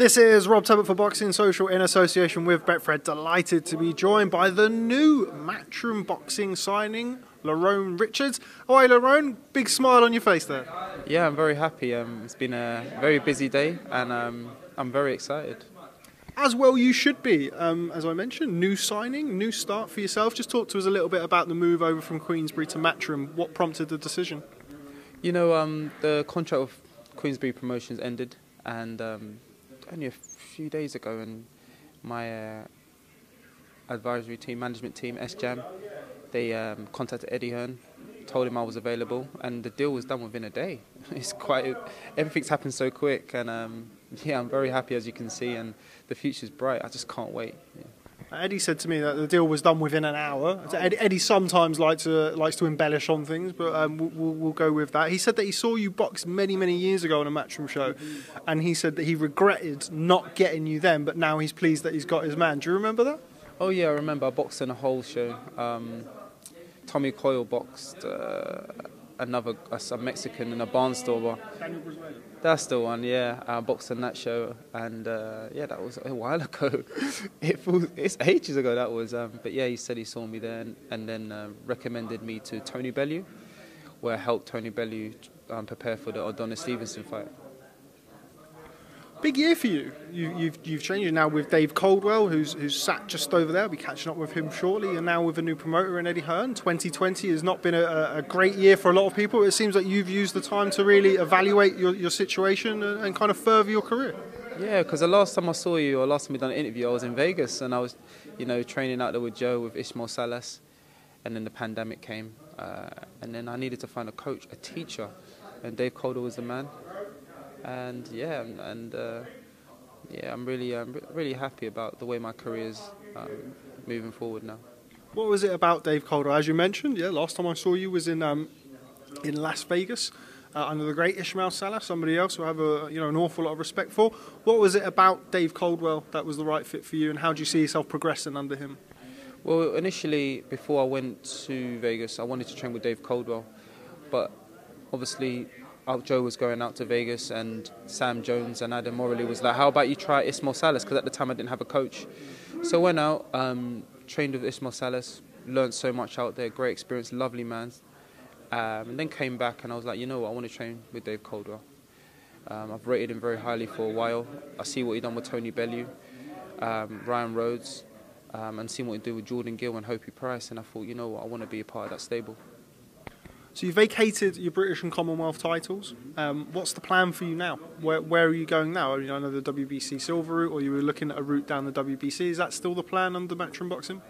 This is Rob Tebbutt for Boxing Social in association with Betfred. Delighted to be joined by the new Matchroom Boxing signing, Lerrone Richards. Oh, hey, Lerrone, big smile on your face there. Yeah, I'm very happy. Um, it's been a very busy day and um, I'm very excited. As well, you should be. Um, as I mentioned, new signing, new start for yourself. Just talk to us a little bit about the move over from Queensberry to Matchroom. What prompted the decision? You know, um, the contract with Queensberry Promotions ended, and um, only a few days ago, and my uh, advisory team, management team, SJAM, they um, contacted Eddie Hearn, told him I was available, and the deal was done within a day. It's quite everything's happened so quick, and um, yeah, I'm very happy as you can see, and the future's bright. I just can't wait. Yeah. Eddie said to me that the deal was done within an hour. Eddie sometimes likes to likes to embellish on things, but um, we'll, we'll, go with that. He said that he saw you box many many years ago on a matchroom show, and he said that he regretted not getting you then, but now he's pleased that he's got his man. Do you remember that? Oh yeah, I remember. I boxed in a Hull show. Um, Tommy Coyle boxed uh, another a, Mexican in a barnstormer. That's the one, yeah. I boxed in that show, and uh, yeah, that was a while ago. it feels, it's ages ago that was. Um, but yeah, he said he saw me there, and, and then uh, recommended me to Tony Bellew, where I helped Tony Bellew um, prepare for the Adonis Stevenson fight big year for you. you you've, you've changed now with Dave Coldwell, who's, who's sat just over there. We'll be catching up with him shortly. And now with a new promoter in Eddie Hearn. 2020 has not been a, a, great year for a lot of people. It seems like you've used the time to really evaluate your, your situation and, and kind of further your career. Yeah, because the last time I saw you, or last time we done an interview, I was in Vegas and I was, you know, training out there with Joe, with Ismael Salas. And then the pandemic came. Uh, and then I needed to find a coach, a teacher. And Dave Coldwell was the man and yeah, and uh, yeah, I'm really, um, really happy about the way my career is um, moving forward now. What was it about Dave Coldwell? As you mentioned, yeah, last time I saw you was in um, in Las Vegas. Uh, under the great Ismael Salas, somebody else who I have a you know an awful lot of respect for. What was it about Dave Coldwell that was the right fit for you, and how do you see yourself progressing under him? Well, initially, before I went to Vegas, I wanted to train with Dave Coldwell, but obviously Joe was going out to Vegas and Sam Jones and Adam Morallee was like, how about you try Ismael Salas? Because at the time I didn't have a coach. So I went out, um, trained with Ismael Salas, learned so much out there, great experience, lovely man. Um, and then came back and I was like, you know what, I want to train with Dave Coldwell. Um, I've rated him very highly for a while. I see what he done with Tony Bellew, um, Ryan Rhodes, um, and see what he did with Jordan Gill and Hopey Price. And I thought, you know what, I want to be a part of that stable. So you vacated your British and Commonwealth titles. Um, what's the plan for you now? Where, where are you going now? I, mean, I know the WBC silver route, or you were looking at a route down the WBC. Is that still the plan under Matchroom Boxing?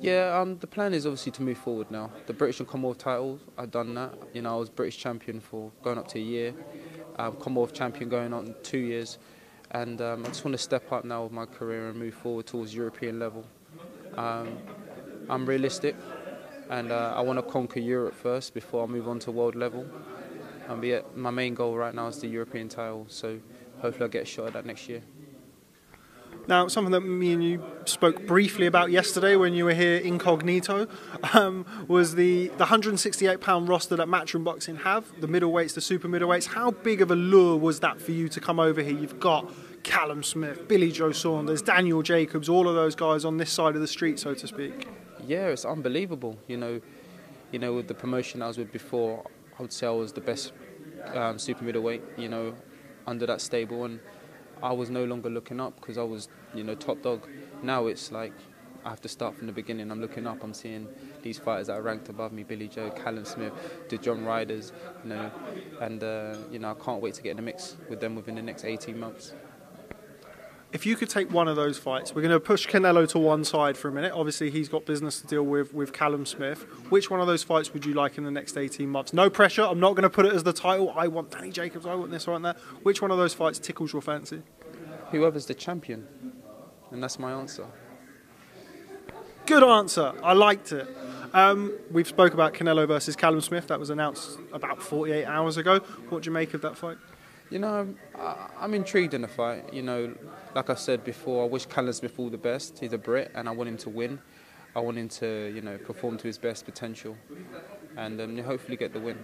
Yeah, um, the plan is obviously to move forward now. The British and Commonwealth titles, I've done that. You know, I was British champion for going up to a year, um, Commonwealth champion going on two years, and um, I just want to step up now with my career and move forward towards European level. Um, I'm realistic and uh, I want to conquer Europe first before I move on to world level. And be my main goal right now is the European title, so hopefully I'll get a shot at that next year. Now, something that me and you spoke briefly about yesterday when you were here incognito um, was the, the 168 pound roster that Matchroom Boxing have, the middleweights, the super middleweights. How big of a lure was that for you to come over here? You've got Callum Smith, Billy Joe Saunders, Daniel Jacobs, all of those guys on this side of the street, so to speak yeah, it's unbelievable. You know, you know, with the promotion I was with before, I would say I was the best um, super middleweight. You know, under that stable, and I was no longer looking up because I was, you know, top dog. Now it's like I have to start from the beginning. I'm looking up. I'm seeing these fighters that are ranked above me: Billy Joe, Callum Smith, the John Ryders. You know, and uh, you know, I can't wait to get in the mix with them within the next 18 months if you could take one of those fights, we're going to push Canelo to one side for a minute. Obviously, he's got business to deal with with Callum Smith. Which one of those fights would you like in the next 18 months? No pressure. I'm not going to put it as the title. I want Danny Jacobs. I want this. I want that. Which one of those fights tickles your fancy? Whoever's the champion, and that's my answer. Good answer. I liked it. Um, we've spoke about Canelo versus Callum Smith. That was announced about 48 hours ago. What do you make of that fight? You know, I'm intrigued in the fight. You know, like I said before, I wish Smith all the best. He's a Brit, and I want him to win. I want him to, you know, perform to his best potential, and um, hopefully get the win.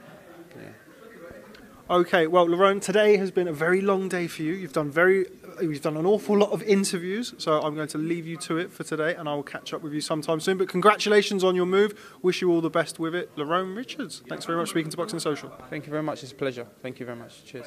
Yeah. Okay, well, Lerrone, today has been a very long day for you. You've done very, you've done an awful lot of interviews, so I'm going to leave you to it for today, and I will catch up with you sometime soon. But congratulations on your move. Wish you all the best with it, Lerrone Richards. Thanks very much for speaking to Boxing Social. Thank you very much. It's a pleasure. Thank you very much. Cheers.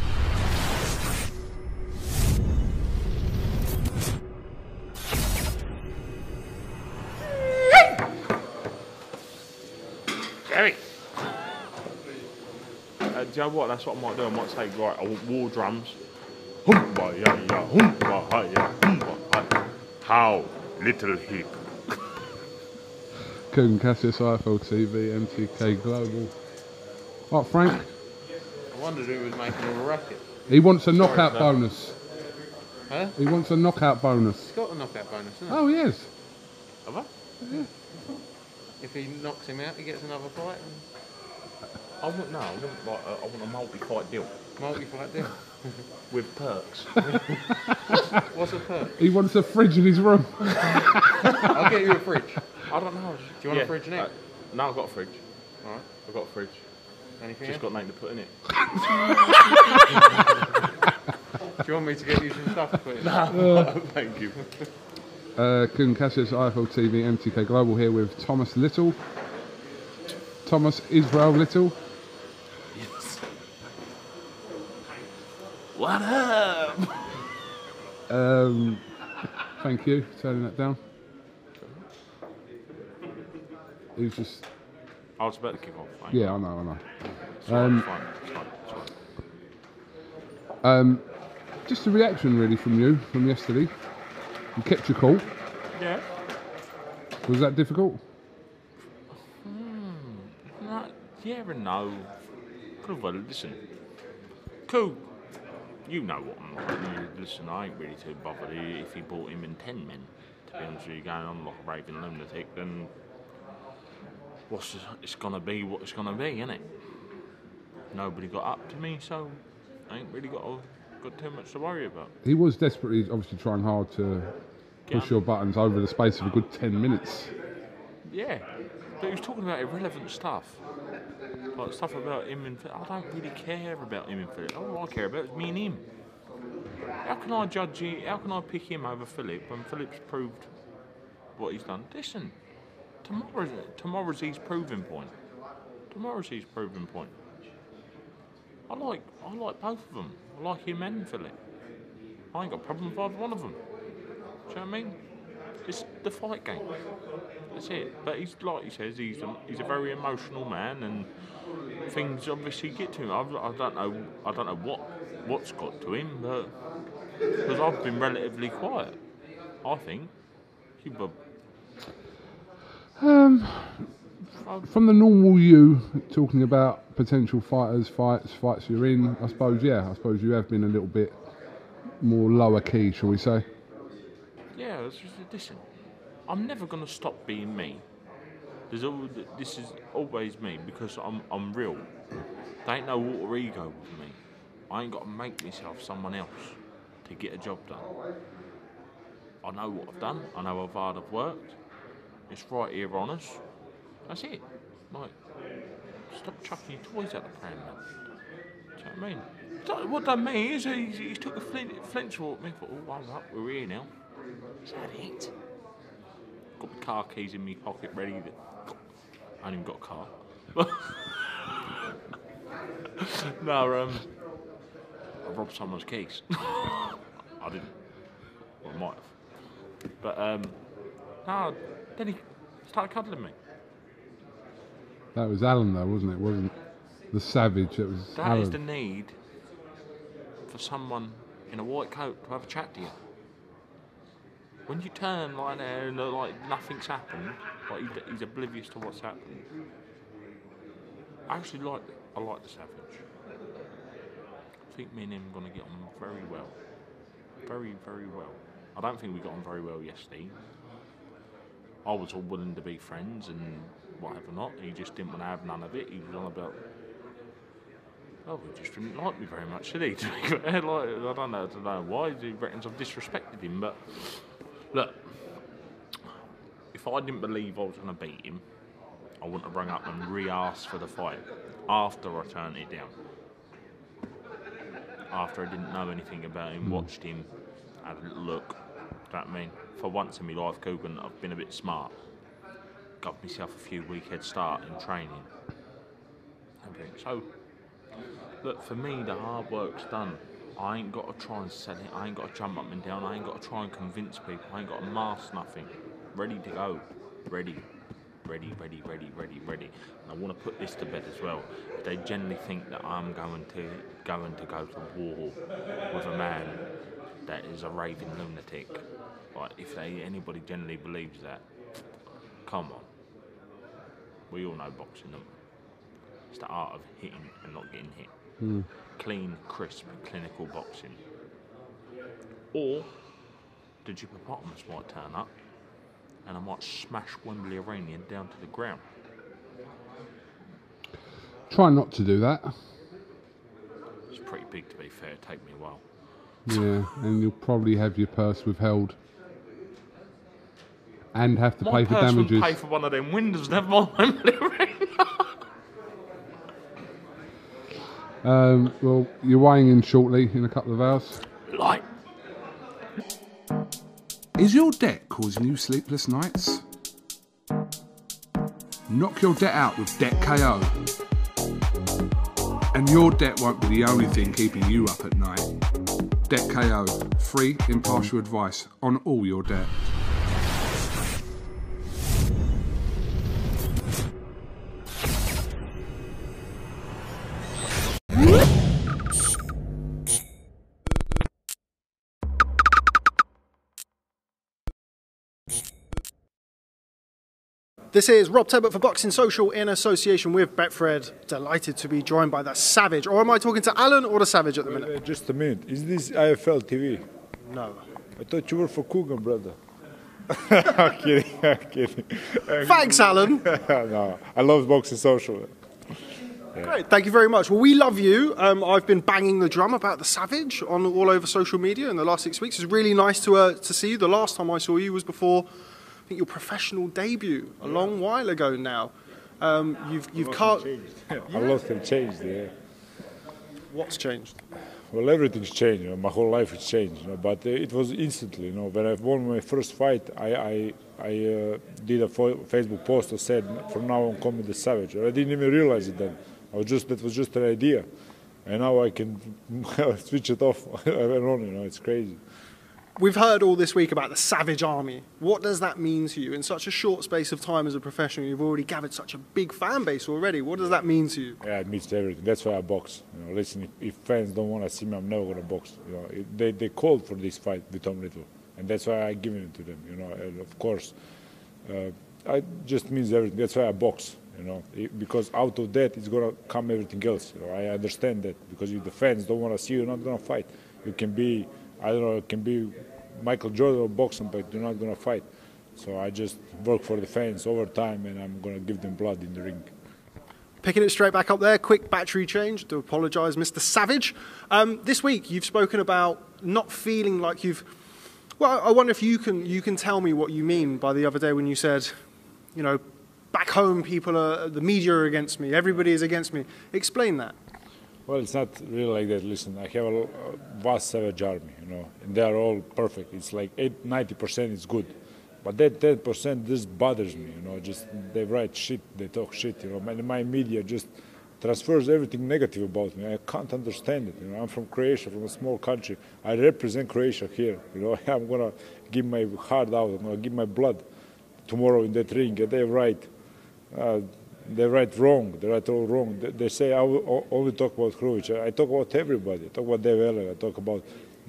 Do you know what? That's what I might do. I might say, right, I want war drums. Humba, ya, ya, humba, ha, ya, humba, ha. How little heap. Kugan Cassius, IFL TV, MTK Global. Right, Frank, I wondered who was making all the racket. he wants a knockout no. bonus. Huh? He wants a knockout bonus. He's got a knockout bonus, isn't he? Oh, yes. Have I? it? If he knocks him out, he gets another fight. I want, no, I want, like, uh, I want a multi-fight deal Multi-fight deal. with perks. What's a perk? He wants a fridge in his room. I'll get you a fridge. I don't know. Do you want a fridge now? Uh, no, I've got a fridge. Alright. I've got a fridge. Anything Just else? got nothing to put in it. Do you want me to get you some stuff to put in? Thank you. Uh, Kugan Cassius, IFL TV, MTK Global here with Thomas Little. Thomas Israel Little. What up? Um, thank you for turning that down. It was just, I was about to kick off. mate. yeah, I know, I know. It's fine, Um, it's fine, it's fine, it's fine. Um, just a reaction really from you from yesterday. You kept your cool. Yeah. Was that difficult? No, yeah and no. Cool, well, listen. Cool. You know what I'm like. You- Listen, I ain't really too bothered if he bought him in ten men. To be honest with you, going on like a raving lunatic, then what's it- it's gonna be what it's gonna be, innit? Nobody got up to me, so I ain't really got got too much to worry about. He was desperately, obviously trying hard to push your buttons over the space of a good 10 minutes. Yeah, but he was talking about irrelevant stuff. Like stuff about him and Philip. I don't really care about him and Philip. All I care about is me and him. How can I judge him? How can I pick him over Philip when Philip's proved what he's done? Listen, tomorrow's, tomorrow's his proving point. Tomorrow's his proving point. I like I like both of them. I like him and Philip. I ain't got a problem with either one of them. Do you know what I mean? It's the fight game. That's it. But he's like he says, he's a, he's a very emotional man, and things obviously get to him. I, I don't know. I don't know what what's got to him, but because I've been relatively quiet, I think. You, um, but From the normal you talking about potential fighters, fights, fights you're in, I suppose, yeah, I suppose you have been a little bit more lower key, shall we say? Yeah, it's just, a listen. I'm never gonna stop being me. There's all, this is always me because I'm I'm real. There ain't no water ego with me. I ain't got to make myself someone else to get a job done. I know what I've done. I know how hard I've worked. It's right here on us. That's it. Like, stop chucking your toys out the pram, man. Do you know what I mean? What done me is he, he took a flint, flint sword me. Thought, oh, hold up, we're here now. Is that it? Got my car keys in my pocket, ready. To, I ain't even got a car. no, um, I robbed someone's keys. I didn't. Well, I might have. But um, no. Then he started cuddling me. That was Alen, though, wasn't it? Wasn't the savage? It was That is Alen. the need for someone in a white coat to have a chat to you. When you turn like there and look like nothing's happened, like he- he's oblivious to what's happened. I actually like I like the savage. I think me and him are going to get on very well. Very, very well. I don't think we got on very well yesterday. I was all willing to be friends and whatever not. He just didn't want to have none of it. He was on about. Oh, he just didn't like me very much, did he? Like, I don't know, I don't know why. He reckons I've disrespected him, but look, if I didn't believe I was going to beat him, I wouldn't have rung up and re-asked for the fight after I turned it down. After I didn't know anything about him, hmm. watched him, had a little look. Do you know what I mean? For once in my life, Kugan, I've been a bit smart. Got myself a few week head start in training. So, look, for me, the hard work's done. I ain't got to try and sell it. I ain't got to jump up and down. I ain't got to try and convince people. I ain't got to mask nothing. Ready to go. Ready. Ready, ready, ready, ready, ready. And I want to put this to bed as well. They generally think that I'm going to going to go to war with a man that is a raving lunatic, like if they anybody generally believes that, come on. We all know boxing, we? It's the art of hitting and not getting hit. Clean, crisp, clinical boxing. Or the hippopotamus might turn up and I might smash Wembley Arena down to the ground. Try not to do that. It's pretty big to be fair, take me a while. Yeah, and you'll probably have your purse withheld. And have to My pay for damages. pay for one of them windows, never mind Wembley Arena. Um, well, you're weighing in shortly in a couple of hours. Like, Is your debt causing you sleepless nights? Knock your debt out with Debt KO. And your debt won't be the only thing keeping you up at night. Debt KO, free, impartial advice on all your debt. This is Rob Tebbutt for Boxing Social in association with Betfred. Delighted to be joined by the Savage. Or am I talking to Alen or the Savage at the minute? Uh, Just a minute. Is this IFL TV? No. I thought you were for Kugan, brother. I'm kidding. I'm kidding. Thanks, Alen. no, I love boxing social. Great, thank you very much. Well, we love you. Um, I've been banging the drum about the Savage on all over social media in the last six weeks. It's really nice to uh, to see you. The last time I saw you was before, think your professional debut a long while ago now. Um, you've you've cut. A lot has changed. Yeah. What's changed? Well, everything's changed. You know, my whole life has changed. You know, but uh, it was instantly. You know, when I won my first fight, I I, I uh, did a fo- Facebook post that said, "From now on, call me the Savage." I didn't even realize it then. I was just that was just an idea, and now I can switch it off and on. You know, it's crazy. We've heard all this week about the Savage Army. What does that mean to you? In such a short space of time as a professional, you've already gathered such a big fan base already. What does that mean to you? Yeah, it means everything. That's why I box. You know, listen, if, if fans don't want to see me, I'm never gonna box. You know, it, they they called for this fight with Tom Little, and that's why I give it to them. You know, and of course, uh, I just means everything. That's why I box. You know, it- because out of that is gonna come everything else. You know, I understand that because if the fans don't want to see you, you're not gonna fight. You can be, I don't know, it can be Michael Jordan or boxing, but you're not gonna fight. So I just work for the fans over time, and I'm gonna give them blood in the ring. Picking it straight back up there, quick battery change. Do apologise, Mr. Savage. Um, this week, you've spoken about not feeling like you've. Well, I wonder if you can you can tell me what you mean by the other day when you said, you know, back home people are the media are against me, everybody is against me. Explain that. Well, it's not really like that. Listen, I have a vast savage army, you know, and they are all perfect. It's like eight, 90% is good. But that 10% just bothers me, you know, just they write shit, they talk shit, you know, and my media just transfers everything negative about me. I can't understand it, you know. I'm from Croatia, from a small country. I represent Croatia here, you know. I'm to give my heart out, I'm to give my blood tomorrow in that ring, and they're right. Uh, they write wrong. They write all wrong. They, they say I will only talk about Hrgović. I talk about everybody. I talk about Dave Allen. I talk about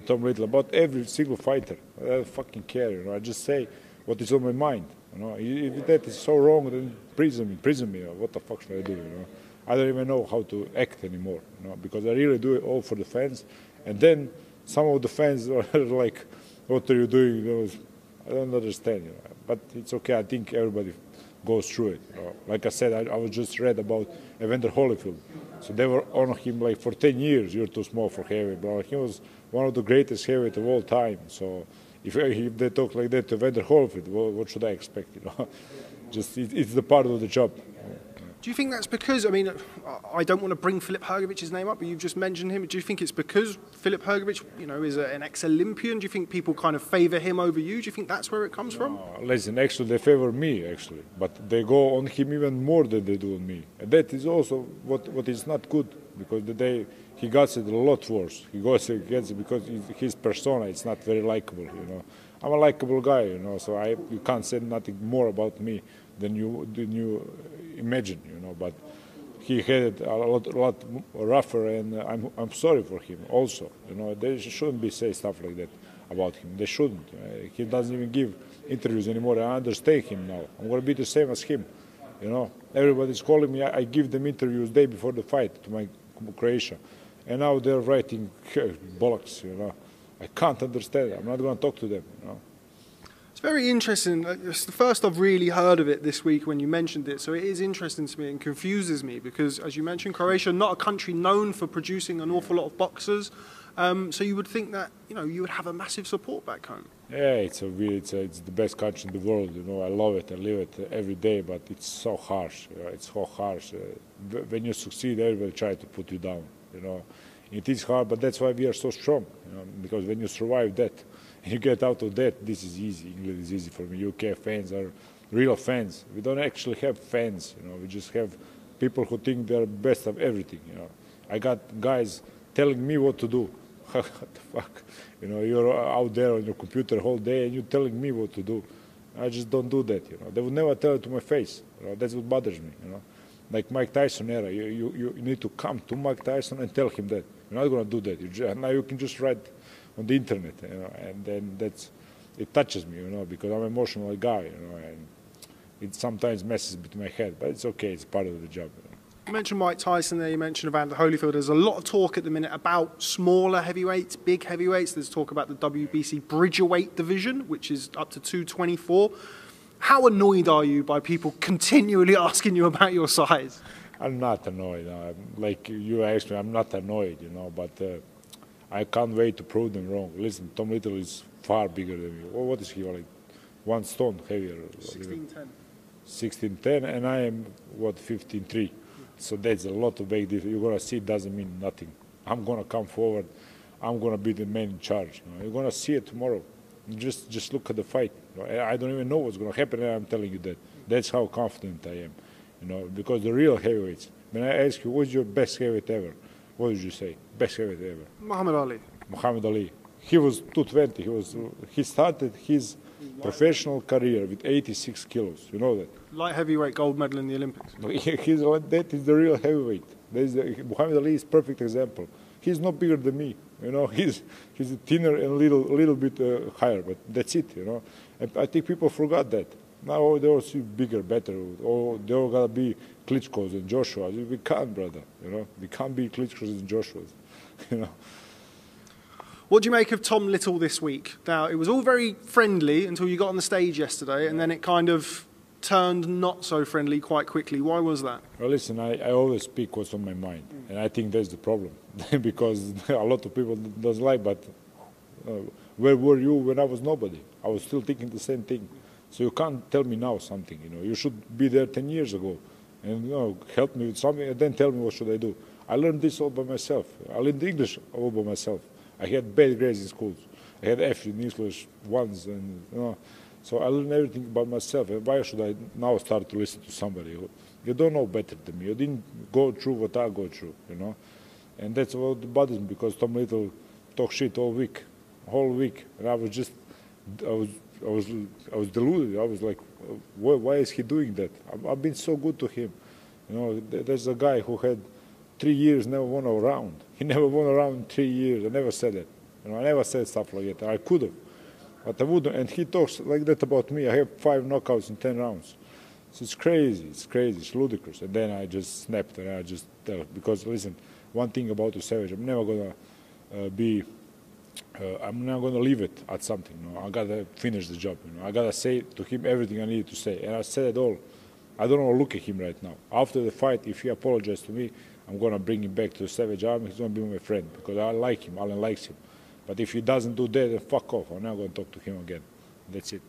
Tom Little. About every single fighter. I don't fucking care. You know. I just say what is on my mind. You know, if that is so wrong, then prison me, prison me. What the fuck should I do? You know, I don't even know how to act anymore. You know, because I really do it all for the fans, and then some of the fans are like, "What are you doing?" I don't understand. You know, but it's okay. I think everybody goes through it. Know. Like I said, I, I was just read about Evander Holyfield. So they were on him like for 10 years. You're too small for heavyweight. But he was one of the greatest heavyweight of all time. So if, if they talk like that to Evander Holyfield, well, what should I expect? You know, just it, it's the part of the job. Do you think that's because, I mean, I don't want to bring Filip Hrgović's name up, but you've just mentioned him. Do you think it's because Filip Hrgović, you know, is a, an ex-Olympian? Do you think people kind of favour him over you? Do you think that's where it comes from? Uh, listen, actually, they favour me, actually. But they go on him even more than they do on me. And that is also what, what is not good, because the day he gets it a lot worse. He goes against it because his persona is not very likable, you know. I'm a likable guy, you know, so I, you can't say nothing more about me than you, than you imagine, you know. But he had it a lot, lot rougher, and I'm, I'm sorry for him also. You know, they shouldn't be say stuff like that about him. They shouldn't. Uh, he doesn't even give interviews anymore. I understand him now. I'm to be the same as him. You know, everybody's calling me. I, I give them interviews day before the fight to my Croatia, and now they're writing bollocks. You know, I can't understand. I'm not to talk to them. You know very interesting. It's the first I've really heard of it this week when you mentioned it. So it is interesting to me and confuses me because, as you mentioned, Croatia not a country known for producing an awful lot of boxers. Um, so you would think that you know you would have a massive support back home. Yeah, it's a it's, a, it's the best country in the world. You know, I love it. I live it every day, but it's so harsh. You know, it's so harsh. Uh, when you succeed, everybody try to put you down. You know, it is hard, but that's why we are so strong. You know, because when you survive that you get out of that, this is easy. England is easy for me. UK fans are real fans. We don't actually have fans, you know. We just have people who think they're best of everything, you know. I got guys telling me what to do. what the fuck? You know, you're out there on your computer whole day and you're telling me what to do. I just don't do that, you know. They would never tell it to my face. You know, that's what bothers me, you know. Like Mike Tyson era, you, you, you need to come to Mike Tyson and tell him that. You're not going to do that. You just, now you can just write on the internet, you know, and then that's it touches me, you know, because I'm an emotional guy, you know, and it sometimes messes with my head, but it's okay, it's part of the job. You, know. you mentioned Mike Tyson there, you mentioned Evander Holyfield. There's a lot of talk at the minute about smaller heavyweights, big heavyweights. There's talk about the WBC Bridgerweight division, which is up to 224. How annoyed are you by people continually asking you about your size? I'm not annoyed. I'm, like you asked me, I'm not annoyed, you know, but uh, I can't wait to prove them wrong. Listen, Tom Little is far bigger than me. Well, what is he like? One stone heavier. 1610. 1610, and I am what 15.3. So that's a lot of weight. difference. You're gonna see it doesn't mean nothing. I'm gonna come forward. I'm gonna be the man in charge. You are gonna see it tomorrow. Just just look at the fight. I don't even know what's gonna happen, and I'm telling you that. That's how confident I am. You know, because the real heavyweights. When I ask you, what's your best heavyweight ever? What did you say? Best heavyweight ever. Muhammad Ali. Muhammad Ali. He was 220. He was. He started his professional career with 86 kilos. You know that. Light heavyweight gold medal in the Olympics. He's, that is the real heavyweight. The, Muhammad Ali is perfect example. He's not bigger than me. You know, he's he's thinner and a little little bit uh, higher, but that's it. You know, and I think people forgot that. Now they all see bigger, better. Oh, they all gotta be Klitschko's and Joshua's. We can't, brother. You know, we can't be Klitschko's and Joshua's. You know. What do you make of Tom Little this week? Now, it was all very friendly until you got on the stage yesterday, and then it kind of turned not so friendly quite quickly. Why was that? Well, listen, I, I always speak what's on my mind, and I think that's the problem because a lot of people doesn't like. But uh, where were you when I was nobody? I was still thinking the same thing. So you can't tell me now something. You know, you should be there ten years ago and you know, help me with something, and then tell me what should I do. I learned this all by myself. I learned English all by myself. I had bad grades in schools. I had F in English once, and you know, so I learned everything by myself. And why should I now start to listen to somebody? Who, you don't know better than me. You didn't go through what I go through, you know. And that's what bothers me because Tom Little talk shit all week, whole week, and I was just, I was, I was, I was deluded. I was like, why, why is he doing that? I've, I've, been so good to him. You know, there's a guy who had three years never won a round. He never won a round in three years. I never said that. You know, I never said stuff like that. I could have, But I wouldn't. And he talks like that about me. I have five knockouts in 10 rounds. So it's crazy. It's crazy. It's ludicrous. And then I just snapped and I just tell because listen, one thing about the Savage, I'm never gonna uh, be. Uh, I'm not gonna leave it at something. You know? I gotta finish the job. You know? I gotta say to him everything I needed to say, and I said it all. I don't want to look at him right now. After the fight, if he apologizes to me, I'm gonna bring him back to the Savage Army. He's gonna be my friend because I like him. Alen likes him. But if he doesn't do that, then fuck off. I'm not gonna talk to him again. That's it.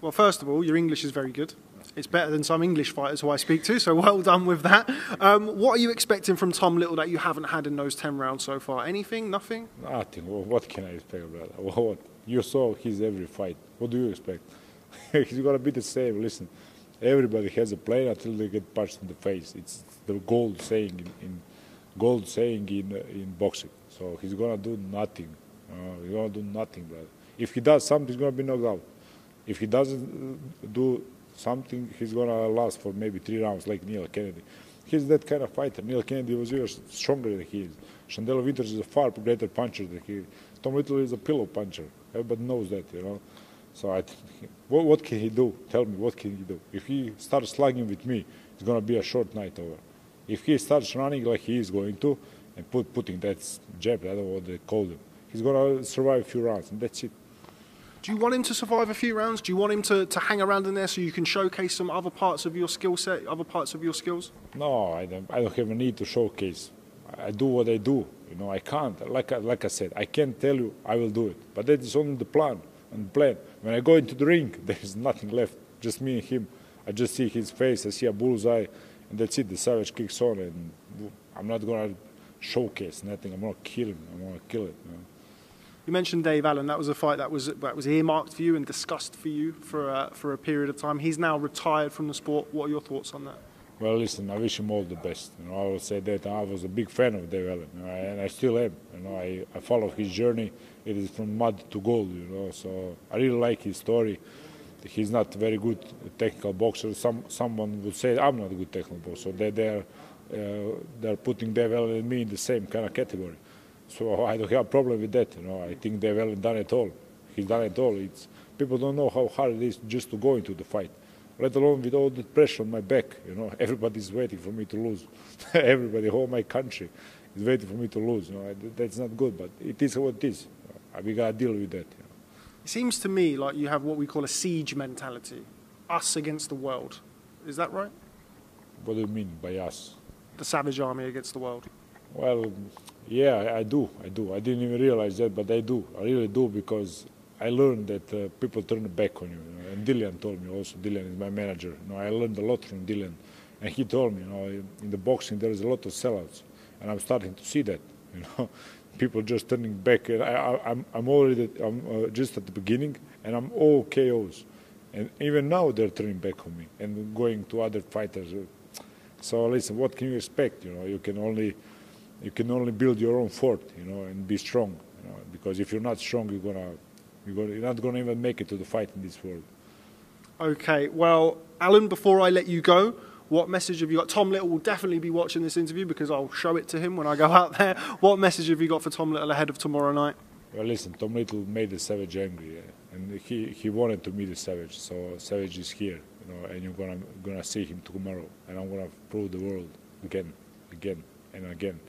Well, first of all, your English is very good. It's better than some English fighters who I speak to, so well done with that. Um, what are you expecting from Tom Little that you haven't had in those 10 rounds so far? Anything? Nothing? Nothing. What can I expect, brother? What? You saw his every fight. What do you expect? He's gonna be the same. Listen, everybody has a plan until they get punched in the face. It's the gold saying in, in gold saying in uh, in boxing. So he's gonna do nothing. Uh, he's gonna do nothing, brother. If he does something, he's gonna be knocked out. If he doesn't uh, do something, he's gonna last for maybe three rounds, like Neil Kennedy. He's that kind of fighter. Neil Kennedy was even stronger than he is. Shawndell Winters is a far greater puncher than he. Tom Little is a pillow puncher. Everybody knows that, you know. So I, what, what can he do? Tell me, what can he do? If he starts slugging with me, it's gonna be a short night over. If he starts running like he is going to, and put, putting that jab, I don't know what they call him, he's gonna survive a few rounds, and that's it. Do you want him to survive a few rounds? Do you want him to, to hang around in there so you can showcase some other parts of your skill set, other parts of your skills? No, I don't. I don't have a need to showcase. I do what I do. You know, I can't. Like I, like I said, I can't tell you I will do it. But that is only the plan. And plan. When I go into the ring, there is nothing left. Just me and him. I just see his face. I see a bullseye, and that's it. The savage kicks on, and I'm not gonna showcase nothing. I'm gonna kill him. I'm gonna kill it. You know? You mentioned Dave Allen. That was a fight that was that was earmarked for you and discussed for you for a, for a period of time. He's now retired from the sport. What are your thoughts on that? Well, listen, I wish him all the best. You know, I would say that I was a big fan of Dave Allen, you know, and I still am. You know, I, I follow his journey. It is from mud to gold. You know, so I really like his story. He's not very good technical boxer. Some someone would say I'm not a good technical boxer. They they're uh, they're putting Dave Allen and me in the same kind of category. So oh, I don't have a problem with that. You know, I think Dave Allen done it all. He's done it all. It's people don't know how hard it is just to go into the fight let alone with all the pressure on my back. You know, everybody's waiting for me to lose. Everybody, whole my country, is waiting for me to lose. You know, that's not good, but it is what it is. Uh, we gotta deal with that. You know. It seems to me like you have what we call a siege mentality, us against the world. Is that right? What do you mean by us? The savage army against the world. Well, yeah, I, do. I do. I didn't even realize that, but I do. I really do because I learned that uh, people turn back on you. you know? And Dillian told me also. Dillian is my manager. You know, I learned a lot from Dillian, and he told me, you know, in the boxing there is a lot of sellouts, and I'm starting to see that. You know, people just turning back. And I, am I'm, I'm already I'm uh, just at the beginning, and I'm all KOs, and even now they're turning back on me and going to other fighters. So listen, what can you expect? You know, you can only you can only build your own fort, you know, and be strong. You know, because if you're not strong, you're gonna you're not going to even make it to the fight in this world. Okay, well, Alen, before I let you go, what message have you got? Tom Little will definitely be watching this interview because I'll show it to him when I go out there. What message have you got for Tom Little ahead of tomorrow night? Well, listen, Tom Little made the Savage angry, and he, he wanted to meet the Savage, so Savage is here, you know, and you're gonna gonna see him tomorrow, and I'm gonna prove the world again, again, and again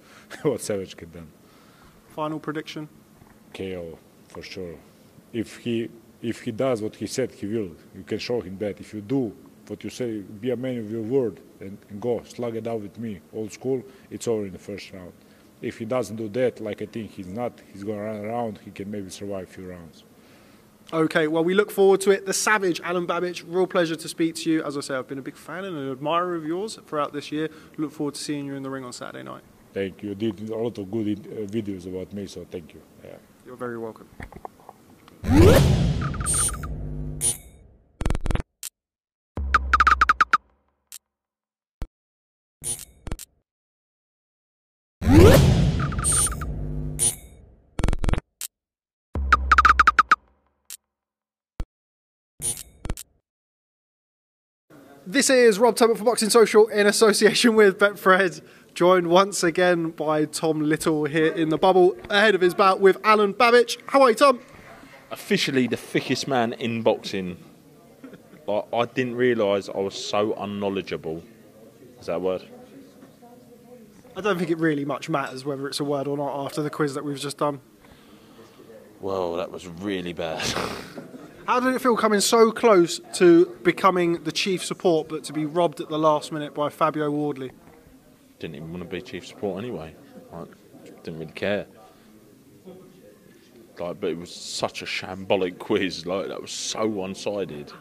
what Savage can do. Final prediction? KO for sure if he if he does what he said he will, you can show him that. If you do what you say, be a man of your word and, and go slug it out with me, old school, it's over in the first round. If he doesn't do that, like I think he's not, he's going to run around. He can maybe survive a few rounds. Okay, well, we look forward to it. The Savage, Alen Babic, real pleasure to speak to you. As I say, I've been a big fan and an admirer of yours throughout this year. Look forward to seeing you in the ring on Saturday night. Thank you. You did a lot of good uh, videos about me, so thank you. Yeah. You're very welcome. This is Rob Tebbutt for Boxing Social in association with Betfred, joined once again by Tom Little here in the bubble ahead of his bout with Alen Babic. How are you, Tom? officially the thickest man in boxing. Like, I didn't realise I was so unknowledgeable. Is that a word? I don't think it really much matters whether it's a word or not after the quiz that we've just done. Well, that was really bad. How did it feel coming so close to becoming the chief support, but to be robbed at the last minute by Fabio Wardley? Didn't even want to be chief support anyway. Like, didn't really care. Like, but it was such a shambolic quiz. Like, that was so one-sided.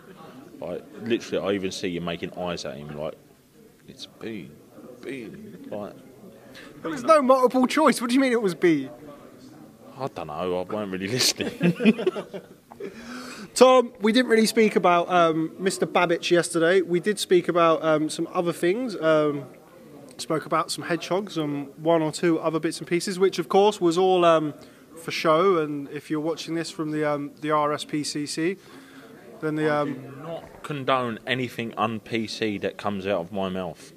Like, literally, I even see you making eyes at him. Like, it's B, B. Like, There was no multiple choice. What do you mean it was B? I don't know. I weren't really listening. Tom, we didn't really speak about um, Mr. Babic yesterday. We did speak about um, some other things. Um, spoke about some hedgehogs and one or two other bits and pieces, which of course was all um, for show. And if you're watching this from the um, the RSPCC, then the um, not condone anything un-PC that comes out of my mouth.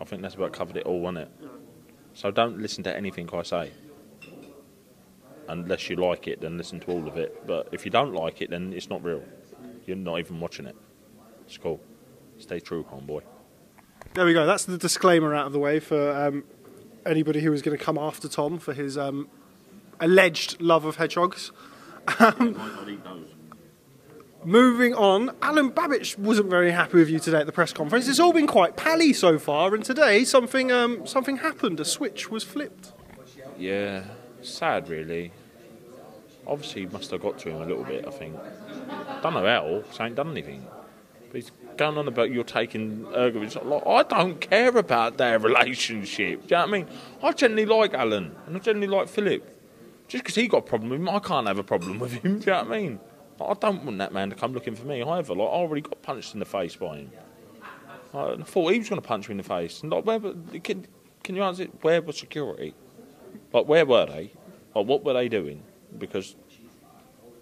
I think that's about covered it all, wasn't it? So don't listen to anything I say. Unless you like it, then listen to all of it. But if you don't like it, then it's not real. You're not even watching it. It's cool. Stay true, homeboy. There we go. That's the disclaimer out of the way for um, anybody who was going to come after Tom for his um, alleged love of hedgehogs. Moving on, Alen Babic wasn't very happy with you today at the press conference. It's all been quite pally so far, and today something um, something happened. A switch was flipped. Yeah, sad really. Obviously, must have got to him a little bit. I think. Don't know how. ain't done anything. But he's going on about you're taking Hrgović. Like, I don't care about their relationship. Do you know what I mean? I generally like Alen and I generally like Philip. Just because he got a problem with him, I can't have a problem with him. Do you know what I mean? Like, I don't want that man to come looking for me either. Like I already got punched in the face by him. I thought he was going to punch me in the face. And like, where? Can, can you answer? it? Where was security? Like, where were they? Like, what were they doing? Because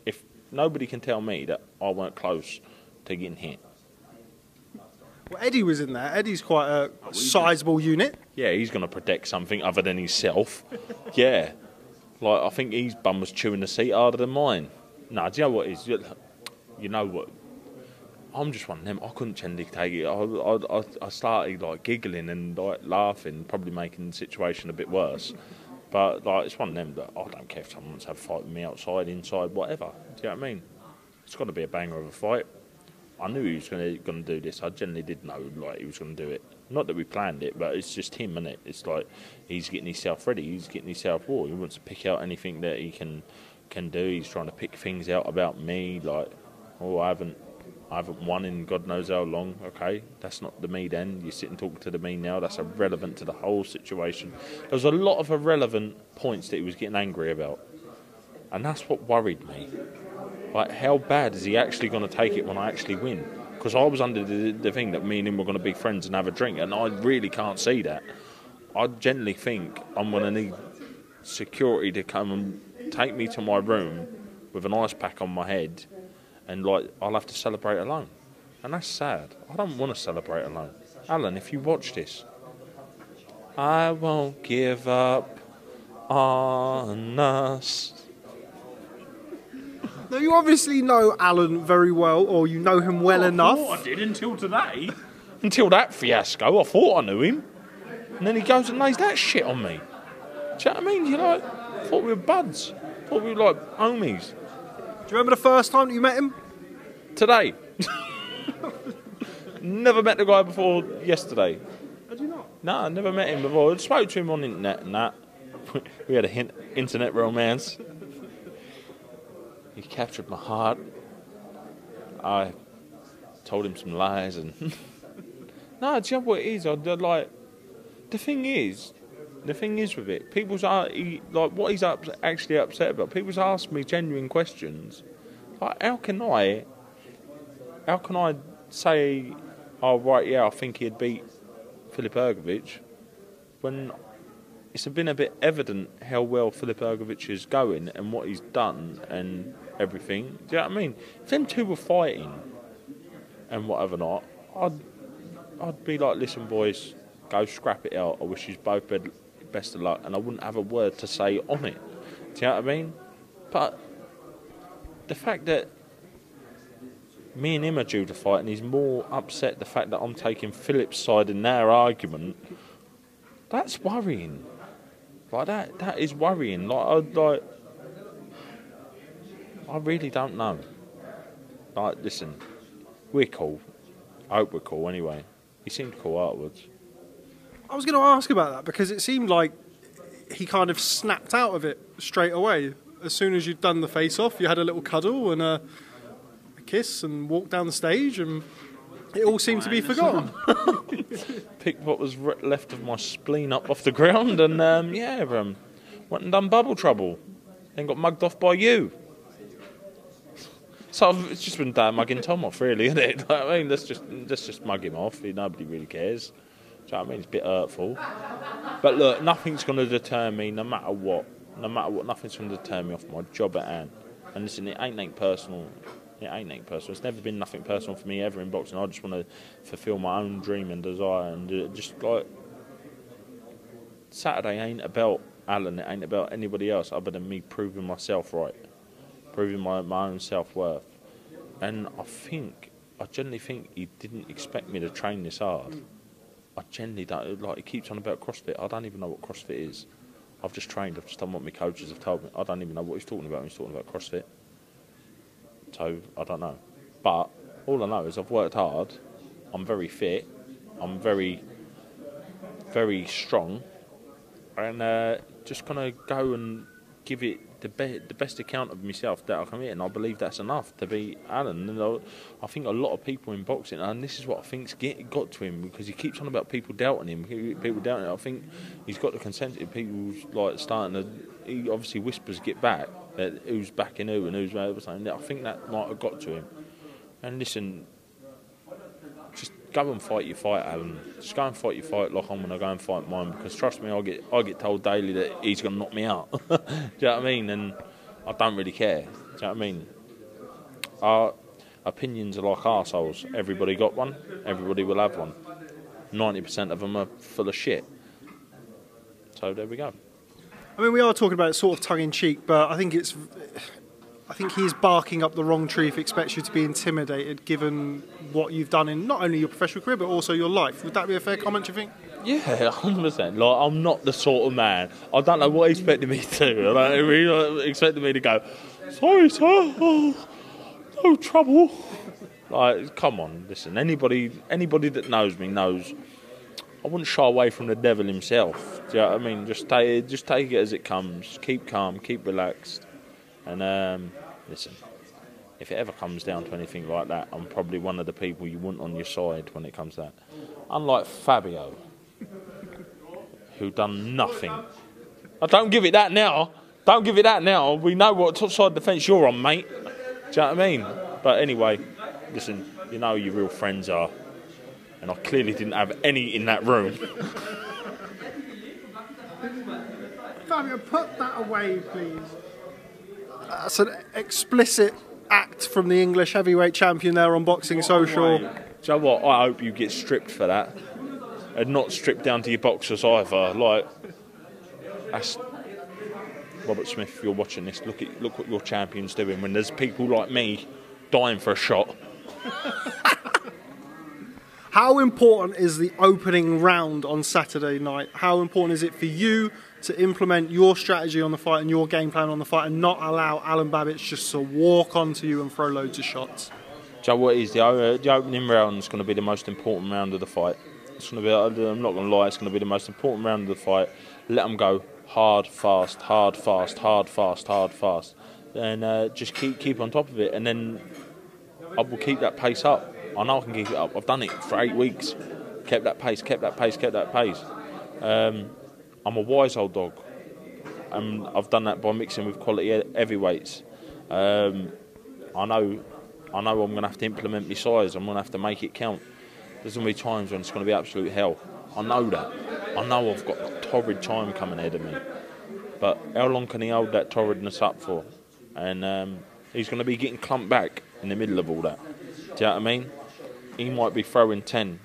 if nobody can tell me that I weren't close to getting hit, Well, Eddie was in there. Eddie's quite a oh, sizable unit. yeah, he's going to protect something other than himself. yeah. Like, I think his bum was chewing the seat harder than mine. No, do you know what is? You- know what? I'm just one of them. I couldn't take it. I, I, I- I started like giggling and like laughing, probably making the situation a bit worse. But like, it's one of them that I don't care if someone wants to have a fight with me outside, inside, whatever. Do you know what I mean? It's got to be a banger of a fight. I knew he was going to do this. I generally did know like he was going to do it. Not that we planned it, but it's just him, is it? It's like he's getting himself ready. He's getting himself war. He wants to pick out anything that he can can do. He's trying to pick things out about me. Like, oh, I haven't I haven't won in God knows how long. Okay, that's not the me then. You sit and talk to the me now. That's irrelevant to the whole situation. There was a lot of irrelevant points that he was getting angry about, and that's what worried me. Like, how bad is he actually going to take it when I actually win? Because I was under the, the thing that me and him were going to be friends and have a drink, and I really can't see that. I generally think I'm going to need security to come and take me to my room with an ice pack on my head, and like I'll have to celebrate alone, and that's sad. I don't want to celebrate alone. Alen, if you watch this, I won't give up on us. Now, you obviously know Alen very well, or you know him well oh, enough. I did until today. Until that fiasco, I thought I knew him. And then he goes and lays that shit on me. Do you know what I mean? You like, thought we were buds. Thought we were like homies. Do you remember the first time that you met him? Today. never met the guy before yesterday. Did you not? No, I never met him before. I spoke to him on internet and that. We had a hint, internet romance. He captured my heart. I told him some lies and. no, do you know what it is? I like. The thing is, the thing is with it, people's are like what he's up, actually upset about. People's asked me genuine questions. Like, how can I? How can I say, oh right, yeah, I think he'd beat Filip Hrgović when it's been a bit evident how well Filip Hrgović is going and what he's done and everything. Do you know what I mean? If them two were fighting and whatever not, I'd I'd be like, listen, boys, go scrap it out. I wish you both best of luck, and I wouldn't have a word to say on it. Do you know what I mean? But the fact that me and him are due to fight, and he's more upset the fact that I'm taking Philip's side in their argument. That's worrying. Like that, that is worrying. Like, I, like, I really don't know. Like, listen, we're cool. I hope we're cool anyway. He seemed cool afterwards. I was going to ask about that because it seemed like he kind of snapped out of it straight away. As soon as you'd done the face off, you had a little cuddle and a, a kiss and walked down the stage, and it all seemed to be forgotten. Picked what was left of my spleen up off the ground, and um, yeah, um, went and done bubble trouble. Then got mugged off by you. So I've, it's just been damn mugging Tom off, really, isn't it? Like, I mean, let's just let's just mug him off. Nobody really cares. Do you know what I mean? It's a bit hurtful. But look, nothing's going to deter me, no matter what. No matter what, nothing's going to deter me off my job at hand. And listen, it ain't nothing personal. It ain't nothing personal. It's never been nothing personal for me ever in boxing. I just want to fulfil my own dream and desire, and uh, just like Saturday ain't about Alen. It ain't about anybody else other than me proving myself right, proving my my own self worth. And I think, I generally think he didn't expect me to train this hard. I generally don't. Like he keeps on about CrossFit. I don't even know what CrossFit is. I've just trained. I've just done what my coaches have told me. I don't even know what he's talking about. when He's talking about CrossFit. So I don't know. But all I know is I've worked hard. I'm very fit. I'm very, very strong, and uh, just gonna go and give it the be- the best account of myself that I can be, and I believe that's enough to be Alen. And I, I think a lot of people in boxing, and this is what I think's get, got to him because he keeps on about people doubting him. People doubting him. I think he's got the consensus. People's like starting to. He obviously whispers get back that who's backing who and who's whatever. I think that might have got to him. And listen, go and fight your fight, Alen. Just go and fight your fight like I'm gonna go and fight mine because trust me, I get I get told daily that he's gonna knock me out. Do you know what I mean? And I don't really care. Do you know what I mean? Our opinions are like arseholes. Everybody got one. Everybody will have one. Ninety percent of them are full of shit. So there we go. I mean, we are talking about it sort of tongue in cheek, but I think it's. I think he's barking up the wrong tree if he expects you to be intimidated, given what you've done in not only your professional career but also your life. Would that be a fair comment? Do you think? Yeah, hundred percent. Like I'm not the sort of man. I don't know what he expected me to do. Like, he expected me to go. Sorry, sir. Oh, no trouble. Like, come on, listen. Anybody, anybody that knows me knows. I wouldn't shy away from the devil himself. Do you know what I mean? Just take, just take it as it comes. Keep calm. Keep relaxed. And um, listen, if it ever comes down to anything like that, I'm probably one of the people you want on your side when it comes to that. Unlike Fabio, who done nothing. I don't give it that now. Don't give it that now. We know what top side defence you're on, mate. Do you know what I mean? But anyway, listen, you know who your real friends are. And I clearly didn't have any in that room. Fabio, put that away, please. That's an explicit act from the English heavyweight champion there on Boxing Social. Do you know what? I hope you get stripped for that. And not stripped down to your boxers either. Like, that's. Robert Smith, if you're watching this, look at look what your champion's doing when there's people like me dying for a shot. How important is the opening round on Saturday night? How important is it for you to implement your strategy on the fight and your game plan on the fight and not allow Alen Babic just to walk onto you and throw loads of shots? Know what? The, uh, the opening round is going to be the most important round of the fight. It's going to be. I'm not going to lie. It's going to be the most important round of the fight. Let them go hard, fast, hard, fast, hard, fast, hard, fast, and uh, just keep keep on top of it. And then I will keep that pace up. I know I can keep it up. I've done it for eight weeks. Kept that pace. Kept that pace. Kept that pace. Um, I'm a wise old dog. and I've done that by mixing with quality heavyweights. Um, I know, I know I'm going to have to implement my size. I'm going to have to make it count. There's going to be times when it's going to be absolute hell. I know that. I know I've got a torrid time coming ahead of me. But how long can he hold that torridness up for? And um, he's going to be getting clumped back in the middle of all that. Do you know what I mean? He might be throwing 10,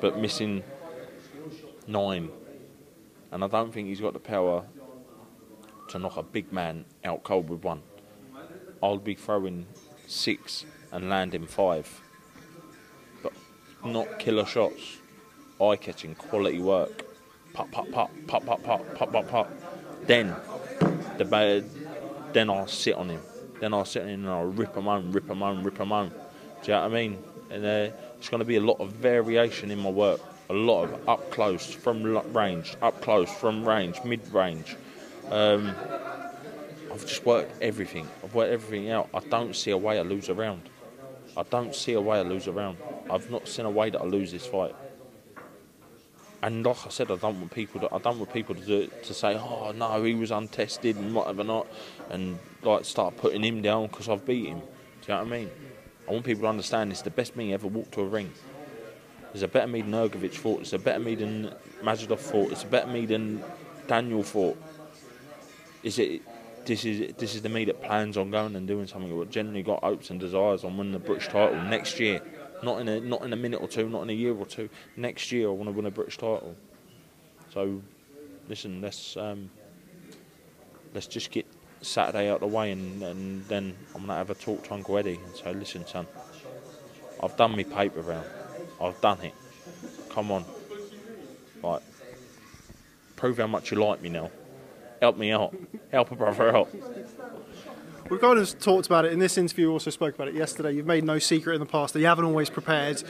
but missing 9. And I don't think he's got the power to knock a big man out cold with one. I'll be throwing six and landing five. But not killer shots. Eye catching, quality work. Pop, pop, pop, pop, pop, pop, pop, pop, pop. Then, the ba- then I'll sit on him. Then I'll sit on him and I'll rip him home, rip him home, rip him home. Do you know what I mean? And uh, it's going to be a lot of variation in my work. A lot of up close, from range, up close, from range, mid range. Um, I've just worked everything. I've worked everything out. I don't see a way I lose a round. I don't see a way I lose a round. I've not seen a way that I lose this fight. And like I said, I don't want people to. I don't want people to to say, "Oh no, he was untested and whatever not," and like start putting him down because I've beat him. Do you know what I mean? I want people to understand it's the best me ever walked to a ring. There's a better me than Hrgović fought. It's a better me than Majidov fought. It's a better me than Daniel fought. Is it? This is this is the me that plans on going and doing something. What generally got hopes and desires on winning the British title next year. Not in a not in a minute or two. Not in a year or two. Next year, I want to win a British title. So, listen, let's um, let's just get Saturday out the way, and, and then I'm gonna have a talk to Uncle Eddie and say, listen, son, I've done my paper round. I've done it. Come on, like, prove how much you like me now. Help me out. Help a brother out. We've kind of talked about it in this interview. Also spoke about it yesterday. You've made no secret in the past that you haven't always prepared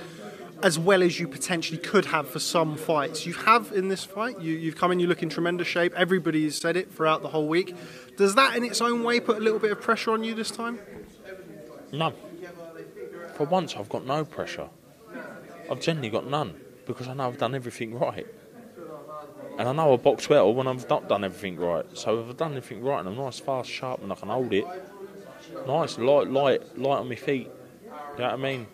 as well as you potentially could have for some fights. You have in this fight. You, you've come in. You look in tremendous shape. Everybody's said it throughout the whole week. Does that, in its own way, put a little bit of pressure on you this time? No. For once, I've got no pressure. I've generally got none because I know I've done everything right. And I know I box well when I've not done everything right. So if I've done everything right and I'm nice, fast, sharp, and I can hold it, nice, light, light, light on my feet. You know what I mean?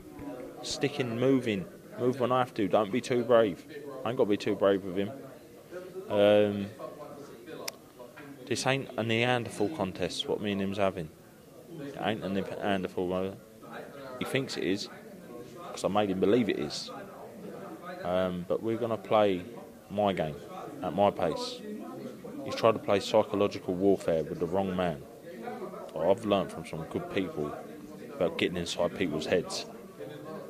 Sticking, moving, move when I have to. Don't be too brave. I ain't got to be too brave with him. Um, this ain't a Neanderthal contest. What me and him's having. It ain't a Neanderthal. uh, He thinks it is because I made him believe it is. Um, but we're going to play my game at my pace. He's tried to play psychological warfare with the wrong man. I've learned from some good people about getting inside people's heads.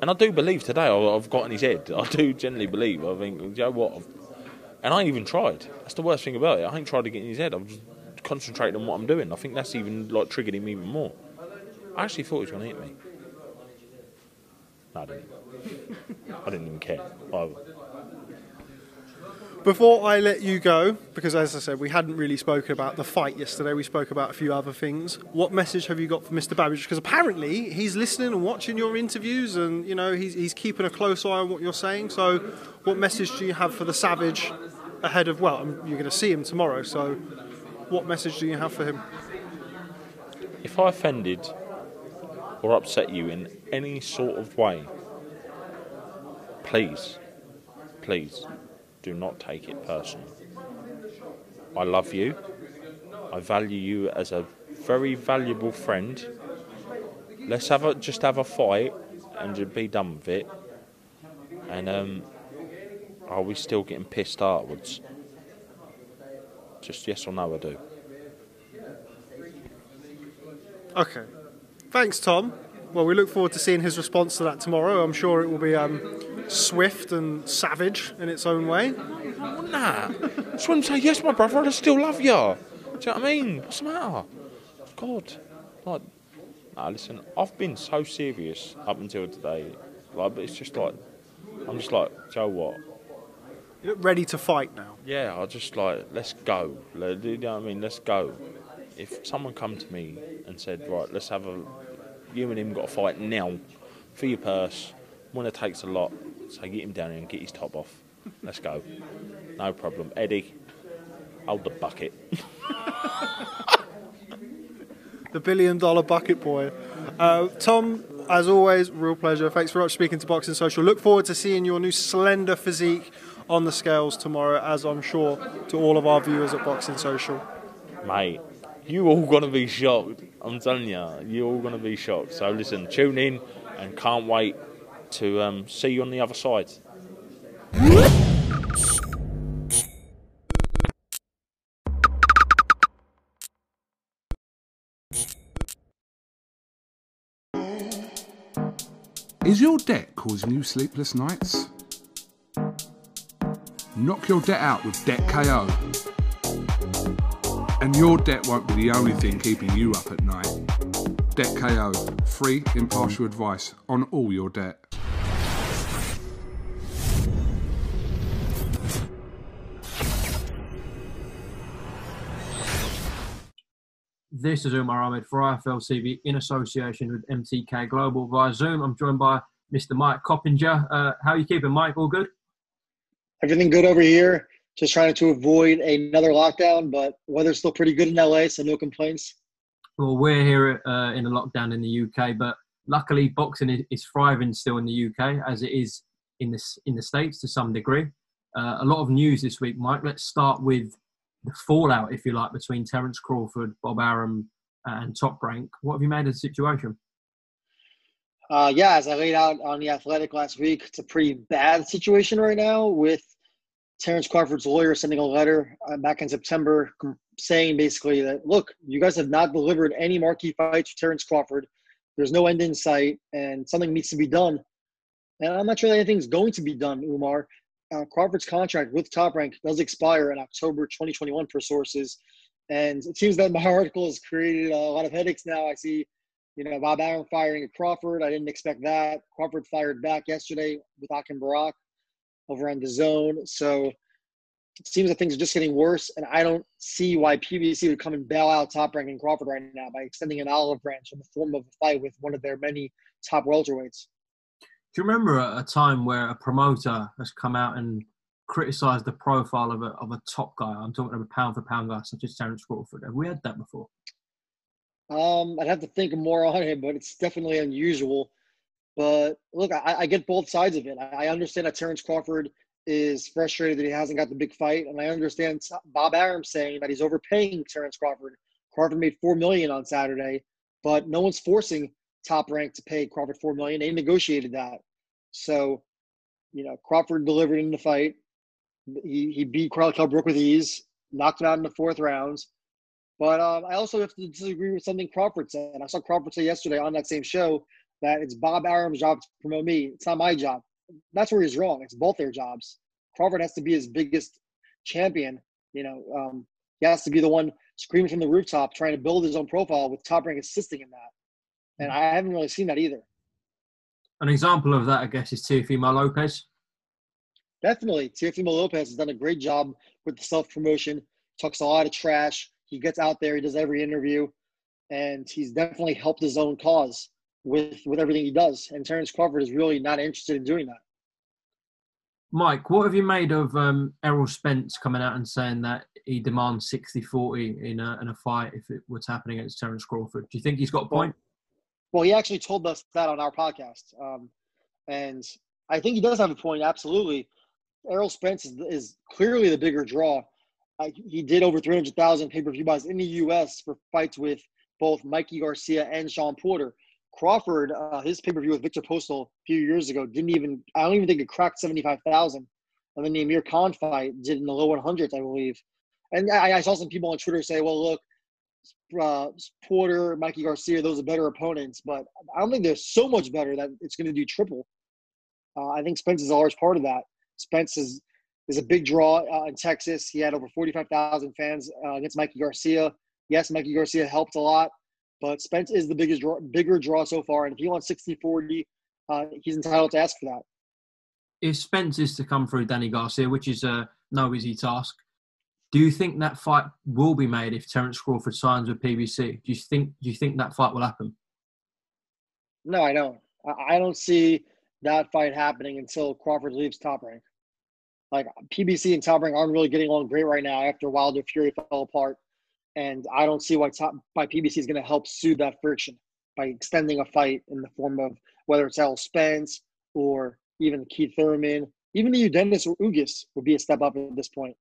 And I do believe today I've got in his head. I do generally believe. I think, you know what? I've, and I ain't even tried. That's the worst thing about it. I ain't tried to get in his head. I'm just concentrating on what I'm doing. I think that's even like triggered him even more. I actually thought he was going to hit me. No, I didn't. I didn't even care. I, Before I let you go, because as I said, we hadn't really spoken about the fight yesterday, we spoke about a few other things. What message have you got for Mr. Babic? Because apparently he's listening and watching your interviews and, you know, he's, he's keeping a close eye on what you're saying. So, what message do you have for the Savage ahead of, well, um, you're going to see him tomorrow, so what message do you have for him? if I offended or upset you in any sort of way, please, please do not take it personal. I love you. I value you as a very valuable friend. Let's have a just have a fight and just be done with it. And um, are we still getting pissed afterwards? Just yes or no, I do. Okay. Thanks, Tom. Well, we look forward to seeing his response to that tomorrow. I'm sure it will be um, swift and savage in its own way. Nah. Just want to say, yes, my brother, I still love you. Do you know what I mean? What's the matter? God. Like, nah, listen, I've been so serious up until today. Like, but it's just like, I'm just like, Joe, what? You look ready to fight now. Yeah, I just like, let's go. You know what I mean? Let's go. If someone come to me and said, right, let's have a, you and him got a fight now for your purse, when it takes a lot, so get him down here and get his top off. Let's go. No problem. Eddie, hold the bucket. the billion dollar bucket boy. Uh, Tom, as always, real pleasure. Thanks very much for speaking to Boxing Social. Look forward to seeing your new slender physique on the scales tomorrow, as I'm sure to all of our viewers at Boxing Social. Mate, you all gonna be shocked. I'm telling you, you're all going to be shocked. So listen, tune in and can't wait to um, see you on the other side. Is your debt causing you sleepless nights? Knock your debt out with Debt KO. And your debt won't be the only thing keeping you up at night. Debt KO. Free, impartial advice on all your debt. This is Umar Ahmed for IFL TV in association with MTK Global via Zoom. I'm joined by Mr. Mike Coppinger. Uh, how are you keeping, Mike? All good? Everything good over here. Just trying to avoid another lockdown, but weather's still pretty good in LA, so no complaints. Well, we're here uh, in a lockdown in the UK, but luckily boxing is, thriving still in the UK as it is in the, in the States to some degree. Uh, a lot of news this week, Mike. Let's start with the fallout, if you like, between Terence Crawford, Bob Arum, and Top Rank. What have you made of the situation? Uh, yeah, as I laid out on the Athletic last week, it's a pretty bad situation right now with Terence Crawford's lawyer sending a letter uh, back in September saying basically that, look, you guys have not delivered any marquee fights for Terence Crawford. There's no end in sight, and something needs to be done. And I'm not sure that anything's going to be done, Umar uh, Crawford's contract with Top Rank does expire in October 2021 per sources. And it seems that my article has created a lot of headaches now. I see, you know, Bob Arum firing Crawford. I didn't expect that. Crawford fired back yesterday with Akim Barak over on DAZN. So it seems that things are just getting worse. And I don't see why PBC would come and bail out Top ranking Crawford right now by extending an olive branch in the form of a fight with one of their many top welterweights. Do you remember a, time where a promoter has come out and criticised the profile of a, of a top guy? I'm talking about a pound for pound guy such as Terence Crawford. Have we had that before? Um, I'd have to think more on it, but it's definitely unusual. But look, I, I get both sides of it. I, I understand that Terence Crawford is frustrated that he hasn't got the big fight, and I understand Bob Arum saying that he's overpaying Terence Crawford. Crawford made four million on Saturday, but no one's forcing top rank to pay Crawford four million. They negotiated that. So, you know, Crawford delivered in the fight. He he beat Carl Kell Brook with ease, knocked him out in the fourth rounds. But um, I also have to disagree with something Crawford said. I saw Crawford say yesterday on that same show that it's Bob Arum's job to promote me. It's not my job. That's where he's wrong. It's both their jobs. Crawford has to be his biggest champion. You know, um, he has to be the one screaming from the rooftop, trying to build his own profile with Top Rank assisting in that. And I haven't really seen that either. An example of that, I guess, is Teofimo Lopez. Definitely. Teofimo Lopez has done a great job with the self promotion, talks a lot of trash. He gets out there, he does every interview, and he's definitely helped his own cause with, with everything he does. And Terence Crawford is really not interested in doing that. Mike, what have you made of um, Errol Spence coming out and saying that he demands 60 40 in a, in a fight if it was happening against Terence Crawford? Do you think he's got a point? Well, well, he actually told us that on our podcast, um, and I think he does have a point. Absolutely, Errol Spence is, is clearly the bigger draw. Uh, he did over 300,000 pay-per-view buys in the U.S. for fights with both Mikey Garcia and Shawn Porter. Crawford, uh, his pay-per-view with Viktor Postol a few years ago didn't even. I don't even think it cracked 75,000. And then the Amir Khan fight did in the low 100s, I believe. And I, I saw some people on Twitter say, "Well, look, uh, Porter, Mikey Garcia, those are better opponents, but I don't think they're so much better that it's going to do triple. Uh, I think Spence is a large part of that. Spence is is a big draw uh, in Texas. He had over 45,000 fans uh, against Mikey Garcia. Yes, Mikey Garcia helped a lot, but Spence is the biggest draw, bigger draw so far. And if he wants 60 40, uh, he's entitled to ask for that. If Spence is to come through Danny Garcia, which is a no easy task, do you think that fight will be made if Terence Crawford signs with PBC? Do you think do you think that fight will happen? No, I don't. I don't see that fight happening until Crawford leaves Top Rank. Like PBC and Top Rank aren't really getting along great right now after Wilder Fury fell apart, and I don't see why top why PBC is going to help soothe that friction by extending a fight in the form of whether it's Errol Spence or even Keith Thurman, even Yordenis or Ugas would be a step up at this point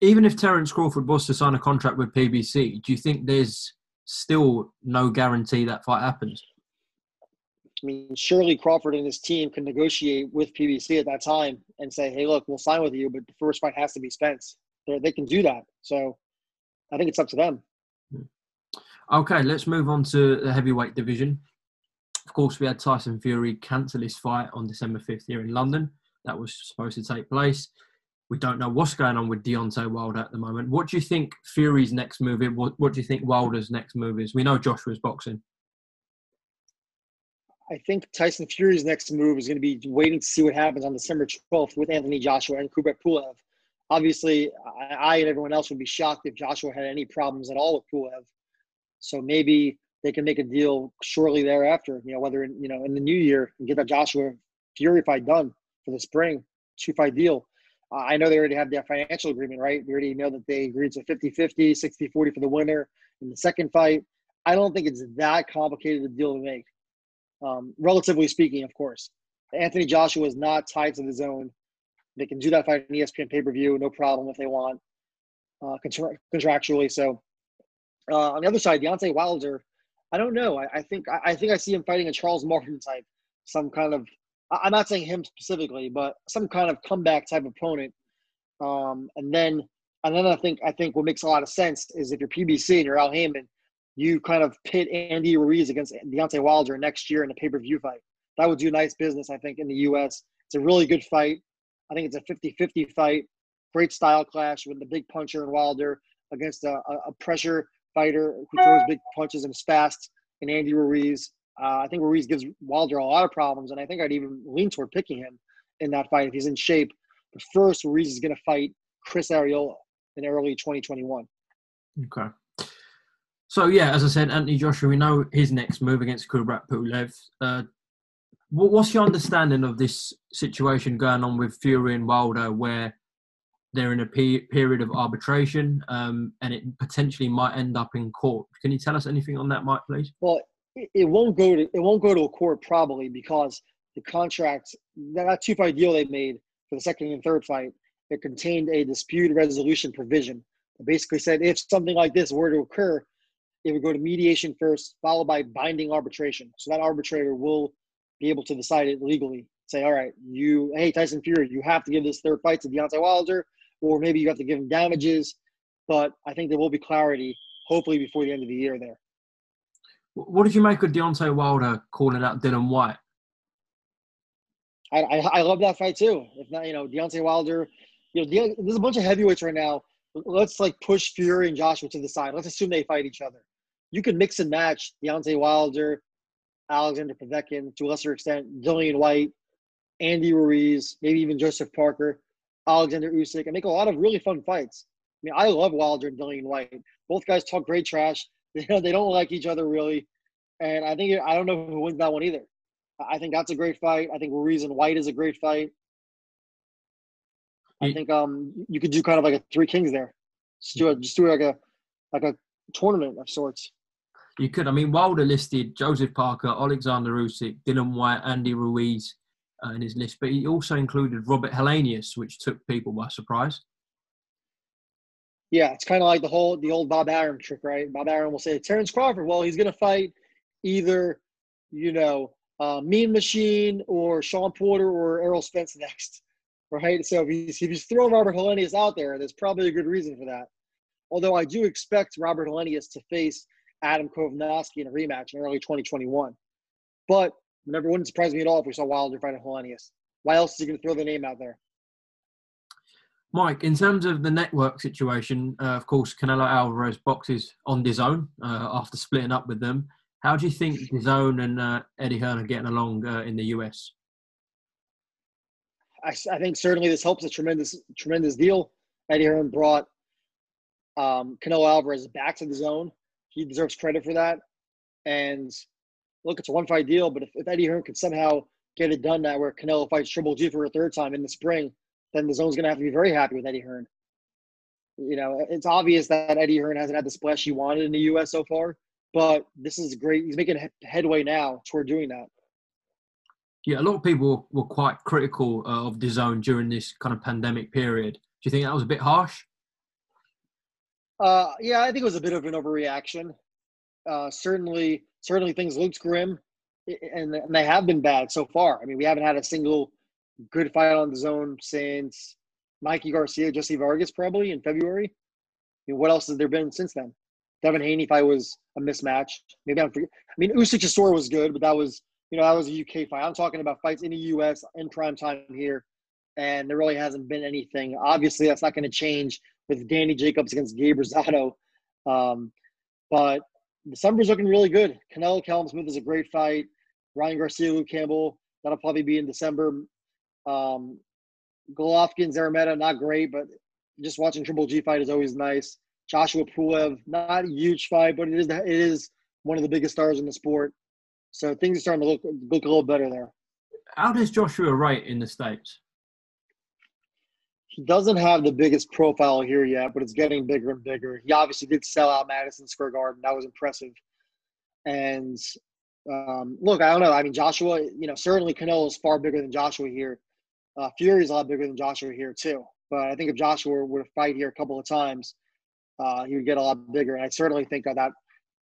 even if Terence Crawford was to sign a contract with PBC, do you think there's still no guarantee that fight happens? I mean, surely Crawford and his team can negotiate with PBC at that time and say, "Hey, look, we'll sign with you, but the first fight has to be Spence." They're, they can do that. So, I think it's up to them. Okay, let's move on to the heavyweight division. Of course, we had Tyson Fury cancel his fight on December 5th here in London. That was supposed to take place. We don't know what's going on with Deontay Wilder at the moment. What do you think Fury's next move is? What, what do you think Wilder's next move is? We know Joshua's boxing. I think Tyson Fury's next move is going to be waiting to see what happens on December 12th with Anthony Joshua and Kubrat Pulev. Obviously, I, and everyone else would be shocked if Joshua had any problems at all with Pulev. So maybe they can make a deal shortly thereafter. You know, whether in, you know in the new year and get that Joshua Fury fight done for the spring, two fight deal. Uh, I know they already have their financial agreement, right? We already know that they agreed to 50-50, 60-40 for the winner in the second fight. I don't think it's that complicated a deal to make um, relatively speaking, of course. Anthony Joshua is not tied to DAZN. They can do that fight on ESPN pay per view, no problem if they want, uh, contra- contractually. So uh, on the other side, Deontay Wilder, I don't know. I, I think I, I, think I see him fighting a Charles Martin type, some kind of. I'm not saying him specifically, but some kind of comeback type opponent. Um, and then and then I think I think what makes a lot of sense is if you're PBC and you're Al Haymon, you kind of pit Andy Ruiz against Deontay Wilder next year in a pay per view fight. That would do nice business, I think, in the U.S. It's a really good fight. I think it's a 50 50 fight. Great style clash with the big puncher and Wilder against a, a pressure fighter who throws big punches and is fast and Andy Ruiz. Uh, I think Ruiz gives Wilder a lot of problems, and I think I'd even lean toward picking him in that fight if he's in shape. But first, Ruiz is going to fight Chris Arreola in early 2021. Okay. So yeah, as I said, Anthony Joshua, we know his next move against Kubrat Pulev. Uh, what's your understanding of this situation going on with Fury and Wilder, where they're in a pe- period of arbitration um, and it potentially might end up in court? Can you tell us anything on that, Mike, please? Well, it won't go to it won't go to a court probably because the contract that two fight deal they made for the second and third fight it contained a dispute resolution provision. It basically said if something like this were to occur, it would go to mediation first, followed by binding arbitration. So that arbitrator will be able to decide it legally. Say, all right, you, hey, Tyson Fury, you have to give this third fight to Deontay Wilder, or maybe you have to give him damages. But I think there will be clarity, hopefully, before the end of the year there. What did you make of Deontay Wilder calling out Dillian Whyte? I, I, I love that fight too. If not, you know, Deontay Wilder, you know, there's a bunch of heavyweights right now let's like push Fury and Joshua to the side. Let's assume they fight each other. You can mix and match Deontay Wilder, Alexander Povetkin, to a lesser extent, Dillian Whyte, Andy Ruiz, maybe even Joseph Parker, Alexander Usyk, and make a lot of really fun fights. I mean, I love Wilder and Dillian Whyte. Both guys talk great trash. they don't like each other really, and I think I don't know who wins that one either. I think that's a great fight. I think Ruiz and Whyte is a great fight. I think um you could do kind of like a three kings there. Just do a, just do like a like a tournament of sorts. You could. I mean, Wilder listed Joseph Parker, Alexander Usyk, Dillian Whyte, Andy Ruiz uh, in his list, but he also included Robert Helenius, which took people by surprise. Yeah, it's kind of like the whole the old Bob Arum trick, right? Bob Arum will say Terence Crawford. Well, he's going to fight either, you know, uh, Mean Machine or Shawn Porter or Errol Spence next right? So if he's, if he's throwing Robert Helenius out there, there's probably a good reason for that. Although I do expect Robert Helenius to face Adam Kownacki in a rematch in early 2021. But never wouldn't surprise me at all if we saw Wilder fighting Helenius. Why else is he going to throw the name out there? Mike, in terms of the network situation, uh, of course, Canelo Alvarez boxes on DAZN uh, after splitting up with them. How do you think DAZN and uh, Eddie Hearn are getting along uh, in the US? I, I think certainly this helps a tremendous tremendous deal. Eddie Hearn brought um, Canelo Alvarez back to DAZN. He deserves credit for that. And look, it's a one fight deal, but if, if Eddie Hearn could somehow get it done now where Canelo fights Triple G for a third time in the spring, then DAZN's going to have to be very happy with Eddie Hearn. You know, it's obvious that Eddie Hearn hasn't had the splash he wanted in the U.S. so far, but this is great. He's making headway now toward doing that yeah, a lot of people were quite critical uh, of the zone during this kind of pandemic period. Do you think that was a bit harsh? Uh, yeah, I think it was a bit of an overreaction. Uh, certainly, certainly things looked grim, and, and they have been bad so far. I mean, we haven't had a single good fight on DAZN since Mikey Garcia, Jesse Vargas, probably in February. I mean, what else has there been since then? Devin Haney fight was a mismatch. Maybe I'm forgetting. I mean, Usyk Chisora was good, but that was you know, that was a UK fight. I'm talking about fights in the US in prime time here, and there really hasn't been anything. Obviously, that's not going to change with Danny Jacobs against Gabe Rosado. Um, but December's looking really good. Canelo Callum Smith is a great fight. Ryan Garcia, Luke Campbell, that'll probably be in December. Um, Golovkin, Szeremeta, not great, but just watching Triple G fight is always nice. Joshua Pulev, not a huge fight, but it is it is one of the biggest stars in the sport. So things are starting to look look a little better there. How does Joshua rate in the states? He doesn't have the biggest profile here yet, but it's getting bigger and bigger. He obviously did sell out Madison Square Garden. That was impressive. And um, look, I don't know. I mean, Joshua, you know, certainly Canelo is far bigger than Joshua here. Uh, Fury's a lot bigger than Joshua here too. But I think if Joshua were to fight here a couple of times, uh, he would get a lot bigger. And I certainly think that that,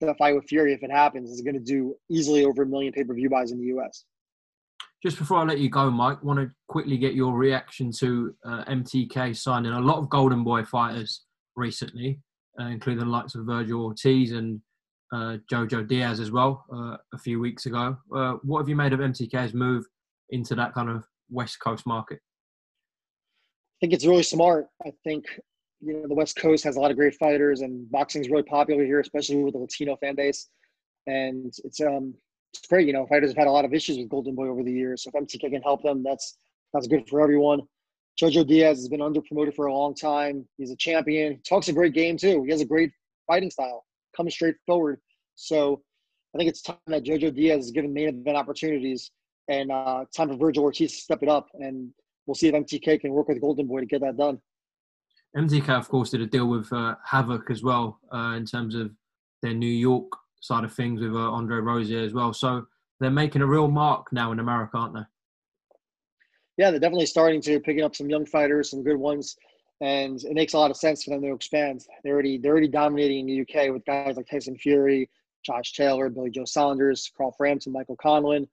that fight with Fury, if it happens, is going to do easily over a million pay per view buys in the U.S. Just before I let you go, Mike, want to quickly get your reaction to uh, MTK signing a lot of Golden Boy fighters recently, uh, including the likes of Vergil Ortiz and uh, Jojo Diaz as well uh, a few weeks ago. Uh, what have you made of MTK's move into that kind of West Coast market? I think it's really smart. I think you know the West Coast has a lot of great fighters, and boxing is really popular here, especially with the Latino fan base. And it's um it's great. You know, fighters have had a lot of issues with Golden Boy over the years. So if MTK can help them, that's that's good for everyone. Jojo Diaz has been under promoted for a long time. He's a champion. He talks a great game too. He has a great fighting style, comes straight forward. So I think it's time that Jojo Diaz is given main event opportunities, and uh, time for Vergil Ortiz to step it up. And we'll see if MTK can work with Golden Boy to get that done. MTK, of course, did a deal with uh, Havoc as well uh, in terms of their New York side of things with uh, Andre Rozier as well. So they're making a real mark now in America, aren't they? Yeah, they're definitely starting to picking up some young fighters, some good ones, and it makes a lot of sense for them to expand. They're already they're already dominating in the UK with guys like Tyson Fury, Josh Taylor, Billy Joe Saunders, Carl Frampton, Michael Conlan,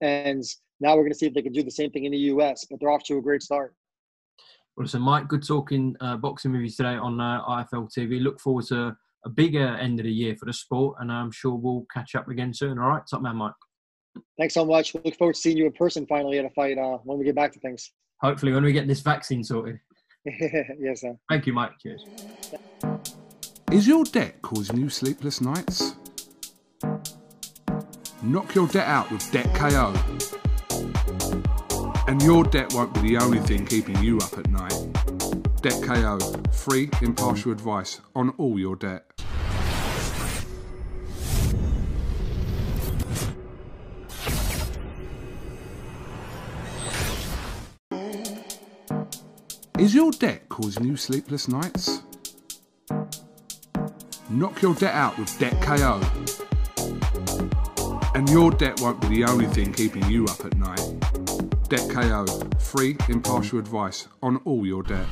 and now we're going to see if they can do the same thing in the US. But they're off to a great start. Well, listen, Mike, good talking uh, boxing with you today on uh, IFL TV. Look forward to a bigger end of the year for the sport, and I'm sure we'll catch up again soon. All right, top man, Mike. Thanks so much. Look forward to seeing you in person finally at a fight uh, when we get back to things. Hopefully, when we get this vaccine sorted. yes, sir. Thank you, Mike. Cheers. Is your debt causing you sleepless nights? Knock your debt out with Debt KO. And your debt won't be the only thing keeping you up at night. Debt KO, free, impartial advice on all your debt. Is your debt causing you sleepless nights? Knock your debt out with Debt KO. And your debt won't be the only thing keeping you up at night. Debt KO, free, impartial advice on all your debt.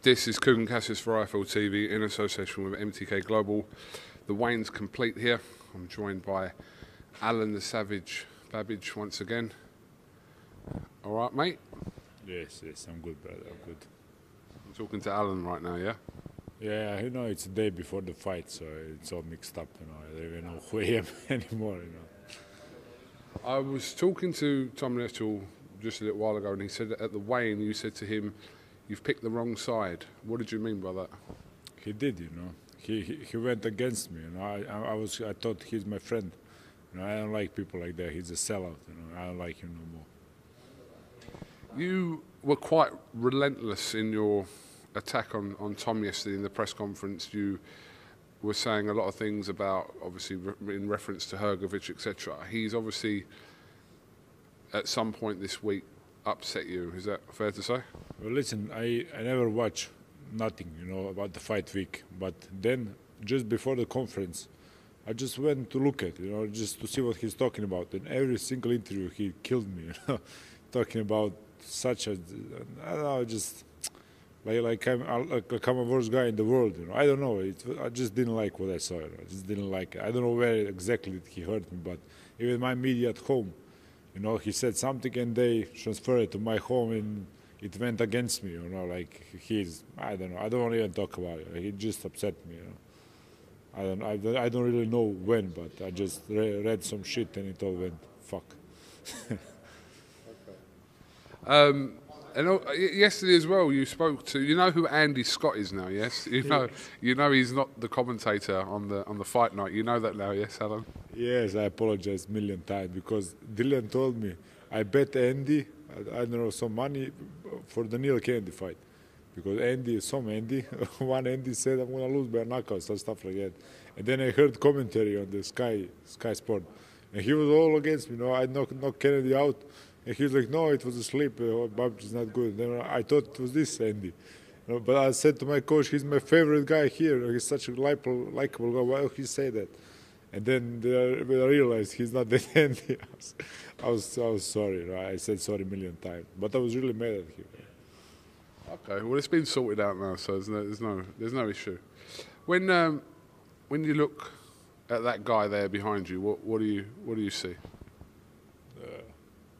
This is Kugan Cassius for IFL TV in association with MTK Global. The Wayne's complete here. I'm joined by Alen the Savage Babic once again. All right, mate. Yes, yes, I'm good, brother. I'm good. I'm talking to Alen right now, yeah? Yeah, you know, it's the day before the fight, so it's all mixed up. You know, I don't even know who I am anymore. You know. I was talking to Tom Little just a little while ago, and he said that at the weigh-in you said to him, "You've picked the wrong side." What did you mean by that? He did, you know. He he, he went against me. You know, I, I was I thought he's my friend. You know, I don't like people like that. He's a sellout. You know, I don't like him no more. You were quite relentless in your attack on, on Tom yesterday in the press conference. You were saying a lot of things about, obviously, re- in reference to Hrgović, etc. He's obviously, at some point this week, upset you. Is that fair to say? Well, listen, I, I never watch nothing, you know, about the fight week. But then, just before the conference, I just went to look at, you know, just to see what he's talking about. In every single interview, he killed me, you know, talking about such a, I don't know, just like like I'm like I'm a worst guy in the world, you know. I don't know. It, I just didn't like what I saw. You know. I just didn't like. It. I don't know where exactly he hurt me, but even my media at home, you know, he said something and they transferred it to my home in it went against me. You know, like he's I don't know. I don't want to even talk about it. He just upset me. You know. I don't, I don't, I don't really know when, but I just re- read some shit and it all went fuck. Um, and yesterday as well, you spoke to you know who Andy Scott is now. Yes, you know you know he's not the commentator on the on the fight night. You know that now, yes, Alen. Yes, I apologize a million times because Dylan told me I bet Andy, I, I don't know, some money for the Neil Kennedy fight. Because Andy, some Andy, one Andy said I'm gonna lose by knockouts and stuff like that. And then I heard commentary on the Sky Sky Sport, and he was all against me. No, I knocked knock Kennedy out, and he was like, "No, it was a sleep. Uh, Babs is not good." Then I thought it was this Andy. You know, but I said to my coach, he's my favorite guy here. He's such a likable, likable guy. Why would he say that? And then I realized he's not that Andy, I was, I was, I was sorry. know, I said sorry a million times, but I was really mad at him. Okay, well it's been sorted out now, so there's no there's no, there's no issue. When um, when you look at that guy there behind you, what what do you what do you see?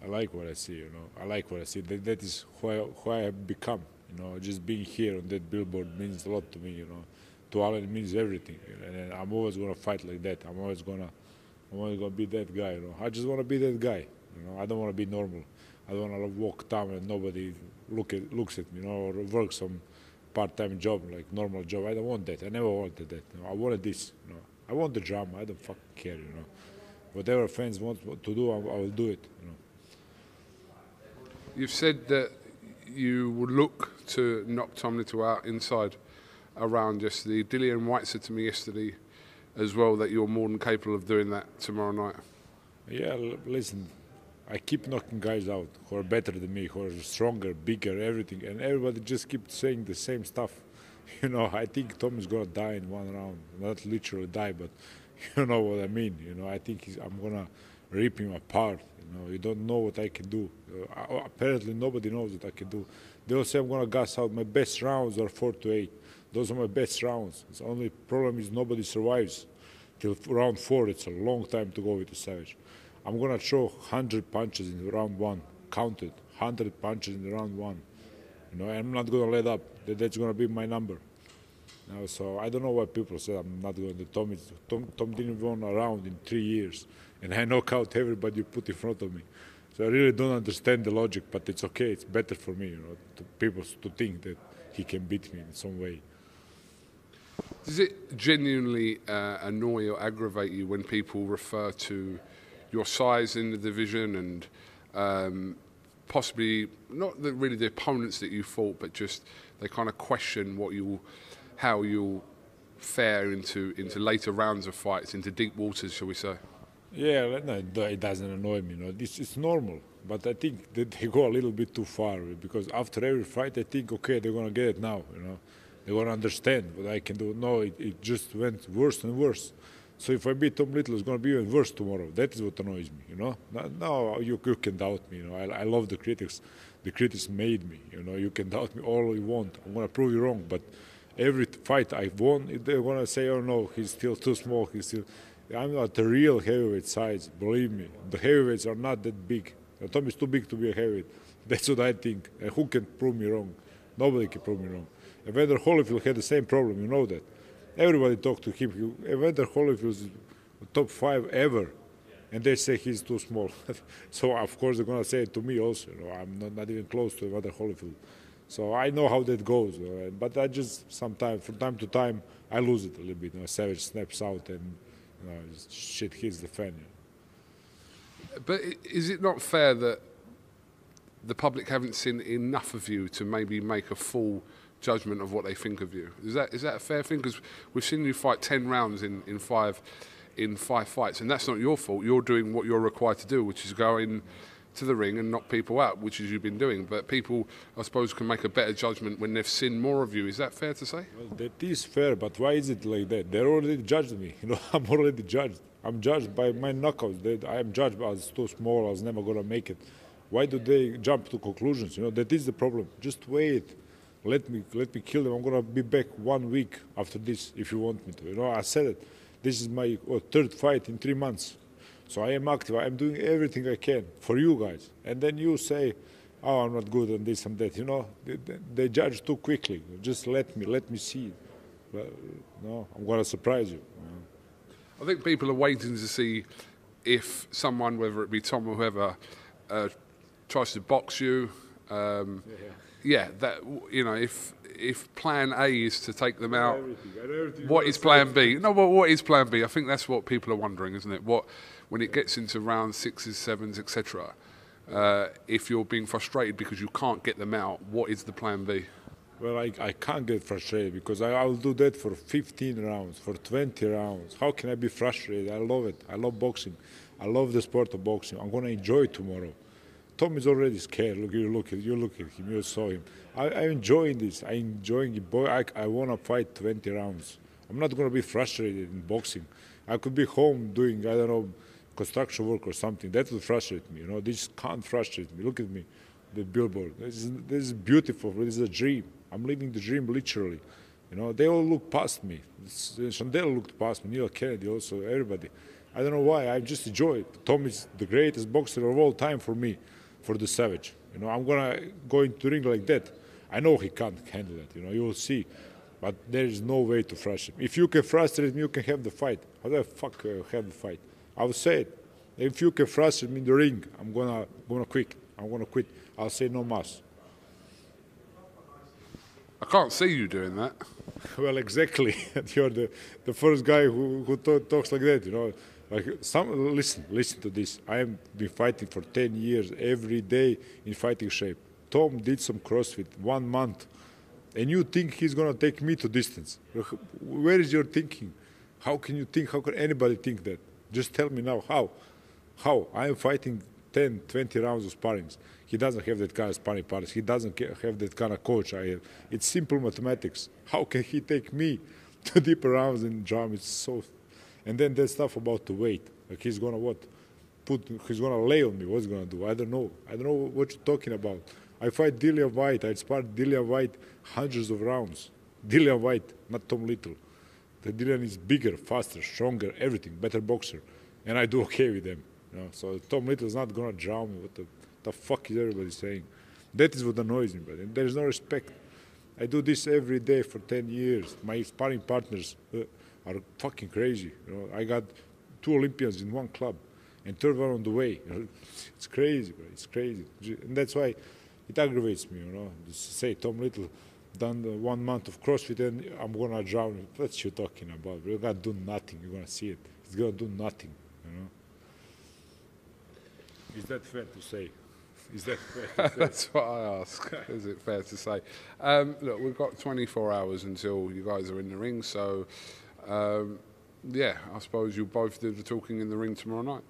I like what I see, you know. I like what I see. That, that is who I, who I have become, you know. Just being here on that billboard means a lot to me, you know. To it means everything. And I'm always to fight like that. I'm always to I'm always to be that guy, you know. I just want to be that guy, you know. I don't want to be normal. I don't want to walk down and nobody look at, looks at me, you know, or work some part-time job, like normal job. I don't want that. I never wanted that. You know. I wanted this, you know. I want the drama. I don't fucking care, you know. Whatever fans want to do, I, I will do it, you know. You've said that you would look to knock Tom Little out inside around yesterday. Dillian Whyte said to me yesterday as well that you're more than capable of doing that tomorrow night. Yeah, listen, I keep knocking guys out who are better than me, who are stronger, bigger, everything, and everybody just keeps saying the same stuff. You know, I think Tom is gonna die in one round, not literally die, but you know what I mean. You know, I think I'm gonna rip him apart. You know, you don't know what I can do. Uh, apparently, nobody knows what I can do. They all say I'm gonna gas out. My best rounds are four to eight. Those are my best rounds. The only problem is nobody survives till round four. It's a long time to go with the Savage. I'm gonna throw 100 punches in round one, counted 100 punches in round one. You know, I'm not gonna let up. That's gonna be my number. You know, so I don't know why people say I'm not going to. Tom, is, Tom, Tom didn't win a round in three years, and I knock out everybody you put in front of me. So I really don't understand the logic, but it's okay. It's better for me, you know, to people to think that he can beat me in some way. Does it genuinely uh, annoy or aggravate you when people refer to your size in the division and um, possibly not the, really the opponents that you fought, but just they kind of question what you, how you'll fare into into later rounds of fights, into deep waters, shall we say? Yeah, no, it doesn't annoy me. Know, this is normal. But I think that they go a little bit too far because after every fight, I think, okay, they're gonna get it now. You know, they're gonna understand what I can do. No, it, it just went worse and worse. So if I beat Tom Little, it's gonna be even worse tomorrow. That is what annoys me. You know, no, no you, you can doubt me. You know, I, I love the critics. The critics made me. You know, you can doubt me all you want. I'm gonna prove you wrong, but every fight I won, they're gonna say, "Oh no, he's still too small. He's still." I'm not the real heavyweight size. Believe me, the heavyweights are not that big. Tom is too big to be a heavyweight. That's what I think. And who can prove me wrong? Nobody can prove me wrong. Evander Holyfield had the same problem. You know that. Everybody talked to him. Evander Holyfield is top five ever, and they say he's too small. so of course they're gonna say it to me also. You know, I'm not, not even close to Evander Holyfield. So I know how that goes, uh, but I just sometimes, from time to time, I lose it a little bit. You know, Savage snaps out and you know, shit hits the fan. But is it not fair that the public haven't seen enough of you to maybe make a full judgment of what they think of you? Is that is that a fair thing? Because we've seen you fight ten rounds in, in five in five fights, and that's not your fault. You're doing what you're required to do, which is go in to the ring and knock people out, which is you've been doing. But people, I suppose, can make a better judgment when they've seen more of you. Is that fair to say? Well, that is fair, but why is it like that? They already judged me. You know, I'm already judged. I'm judged by my knockouts. They, I am judged as too small. I was never gonna make it. Why do they jump to conclusions? You know, that is the problem. Just wait. Let me let me kill them. I'm gonna be back one week after this if you want me to. You know, I said it. This is my oh, third fight in three months. So I am active. I am doing everything I can for you guys. And then you say, oh, I'm not good on this and that. You know, they, they, they judge too quickly. Just let me, let me see. But, no, I'm gonna surprise you. I think people are waiting to see if someone, whether it be Tom or whoever, uh, tries to box you. Um, yeah. That you know, if if Plan A is to take them out, what is Plan B? No, well, what is Plan B? I think that's what people are wondering, isn't it? What when it gets into round sixes, sevens, etc. Uh, if you're being frustrated because you can't get them out, what is the Plan B? Well, I, I can't get frustrated because I, I will do that for 15 rounds, for 20 rounds. How can I be frustrated? I love it. I love boxing. I love the sport of boxing. I'm going to enjoy it tomorrow. Tom is already scared. Look, you look at you look at him. You saw him. I, I'm enjoying this. I'm enjoying it. Boy, I, I want to fight 20 rounds. I'm not going to be frustrated in boxing. I could be home doing I don't know construction work or something. That would frustrate me. You know, this can't frustrate me. Look at me, the billboard. This is, this is beautiful. This is a dream. I'm living the dream literally. You know, they all look past me. Shawndell looked past me, Neil Kennedy also, everybody. I don't know why. I just enjoy it. Tom is the greatest boxer of all time for me, for the Savage. You know, I'm gonna go into ring like that. I know he can't handle that. You know, you will see. But there is no way to frustrate him. If you can frustrate me, you can have the fight. How the fuck uh, have the fight? I will say it. If you can frustrate me in the ring, I'm gonna gonna quit. I'm gonna quit. I'll say no mas. I can't see you doing that. Well, exactly. You're the, the first guy who, who talks like that, you know. Like some, listen, listen to this. I have been fighting for 10 years, every day in fighting shape. Tom did some CrossFit one month, and you think he's gonna take me to distance? Where is your thinking? How can you think? How can anybody think that? Just tell me now how. How? I am fighting 10, 20 rounds of sparrings. He doesn't have that kind of sparring partners. He doesn't have that kind of coach I have. It's simple mathematics. How can he take me to deeper rounds in drum? It's so. And then that stuff about the weight. Like he's gonna what? Put. He's gonna lay on me. What's gonna do? I don't know. I don't know what you're talking about. I fight Dillian Whyte. I sparred Dillian Whyte hundreds of rounds. Dillian Whyte, not Tom Little. The Dillian is bigger, faster, stronger, everything, better boxer, and I do okay with them. You know? So Tom Little is not gonna drown me. What the the fuck is everybody saying? That is what annoys me, but there is no respect. I do this every day for 10 years. My sparring partners uh, are fucking crazy. You know, I got two Olympians in one club and third one on the way. You know, it's crazy, bro. It's crazy. And that's why it aggravates me, you know. Just say Tom Little done one month of CrossFit and I'm gonna drown. What you talking about? You're gonna do nothing. You're gonna see it. It's gonna do nothing, you know. Is that fair to say? Is that fair? That's what I ask. Is it fair to say? Um, look, we've got 24 hours until you guys are in the ring, so um, yeah, I suppose you'll both do the talking in the ring tomorrow night.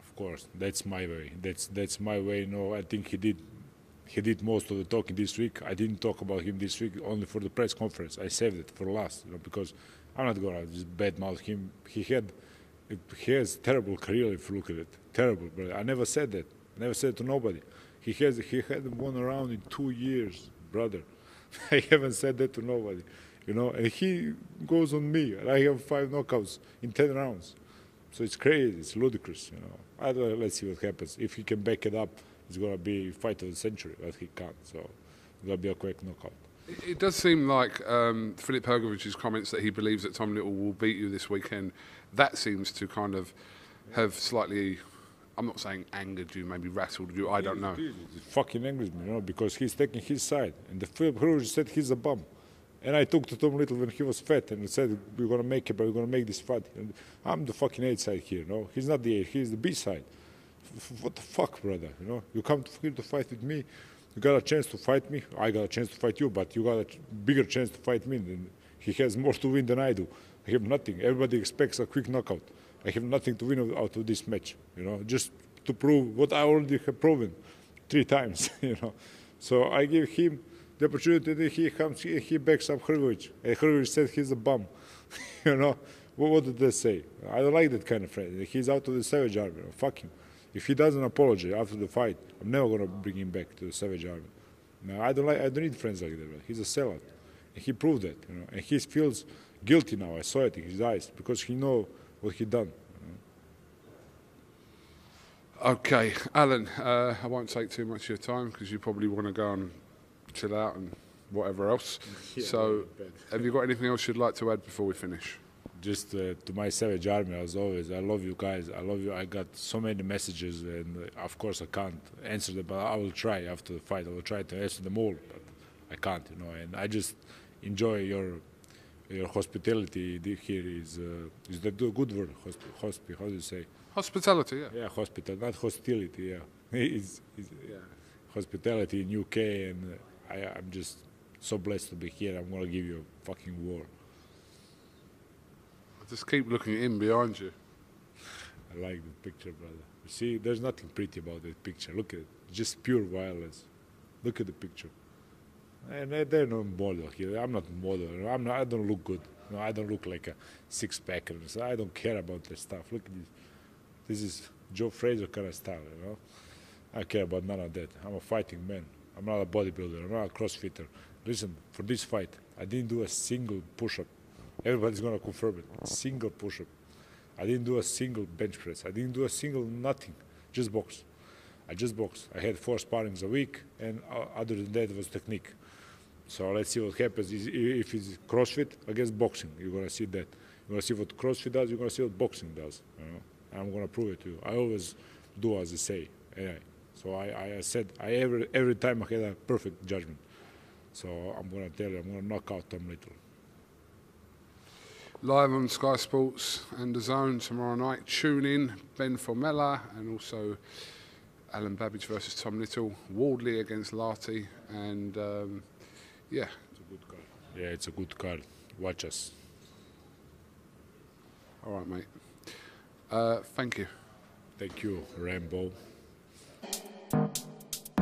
Of course, that's my way. That's that's my way. No, I think he did. He did most of the talking this week. I didn't talk about him this week only for the press conference. I saved it for last, you know, because I'm not gonna just badmouth him. He had, he has terrible career if you look at it. Terrible, but I never said that. Never said to nobody. He has he hadn't won around in two years, brother. I haven't said that to nobody, you know. And he goes on me, and I have five knockouts in ten rounds. So it's crazy. It's ludicrous, you know. I don't know, let's see what happens. If he can back it up, it's gonna be fight of the century, but he can't. So it's gonna be a quick knockout. It, it does seem like um, Filip comments that he believes that Tom Little will beat you this weekend. That seems to kind of have slightly I'm not saying angered you, maybe rattled you. I don't know. It fucking angers me, you know, because he's taking his side, and the Filip Hrgović said he's a bum. And I talked to Tom Little when he was fat and said, We're going to make it, but we're going to make this fight. And I'm the fucking A side here, no? He's not the A, he's the B side. F- what the fuck, brother? You know, you come here to fight with me, you got a chance to fight me. I got a chance to fight you, but you got a bigger chance to fight me. And he has more to win than I do. I have nothing. Everybody expects a quick knockout. I have nothing to win out of this match, you know, just to prove what I already have proven three times, you know. So I give him the opportunity that he comes, he, he backs up Hrgović. And Hrgović said he's a bum, you know. What, what did they say? I don't like that kind of friend. He's out of the Savage Army. Fuck him. If he doesn't apologize after the fight, I'm never gonna bring him back to the Savage Army. No, I don't like. I don't need friends like that. He's a sellout. And he proved that, you know. And he feels guilty now. I saw it in his eyes because he know what he done. Okay, Alen, uh, I won't take too much of your time because you probably want to go and chill out and whatever else. Yeah, so, have you got anything else you'd like to add before we finish? just uh, to my savage army as always i love you guys. I love you. I got so many messages and uh, of course i can't answer them but i will try after the fight. I will try to answer them all but i can't you know and i just enjoy your your hospitality here is uh, is the good good word hosp, hospi how do you say? Hospitality, yeah. yeah hospital not hostility yeah. It's, it's, yeah. hospitality in uk and uh, I, i'm just so blessed to be here i'm gonna give you a fucking war I Just keep looking in behind you. I like the picture, brother. You see, there's nothing pretty about that picture. Look at it. Just pure violence. Look at the picture. And they- they're no model here. I'm not model. I'm not, I don't look good. No, I don't look like a six packer. So I don't care about that stuff. Look at this. This is Joe Frazier kind of style, you know. I care about none of that. I'm a fighting man. I'm not a bodybuilder. I'm not a crossfitter. Listen, for this fight, I didn't do a single push-up. Everybody's gonna confirm it. Single push-up. I didn't do a single bench press. I didn't do a single nothing. Just box. I just box. I had four sparrings a week, and uh, other than that it was technique. So let's see what happens. If it's CrossFit against boxing, you're gonna see that. You're gonna see what CrossFit does. You're gonna see what boxing does. You know? I'm gonna prove it to you. I always do as I say. Yeah. So I, I said I every every time I had a perfect judgment. So I'm gonna tell you, I'm gonna knock out Tom Little. Live on Sky Sports and DAZN tomorrow night. Tune in. Ben Formella and also Alen Babic versus Tom Little. Wardley against Lartey. And um, yeah, It's a good card. Yeah, it's a good card. Watch us. all right, mate. Uh, thank you. Thank you, Rambo.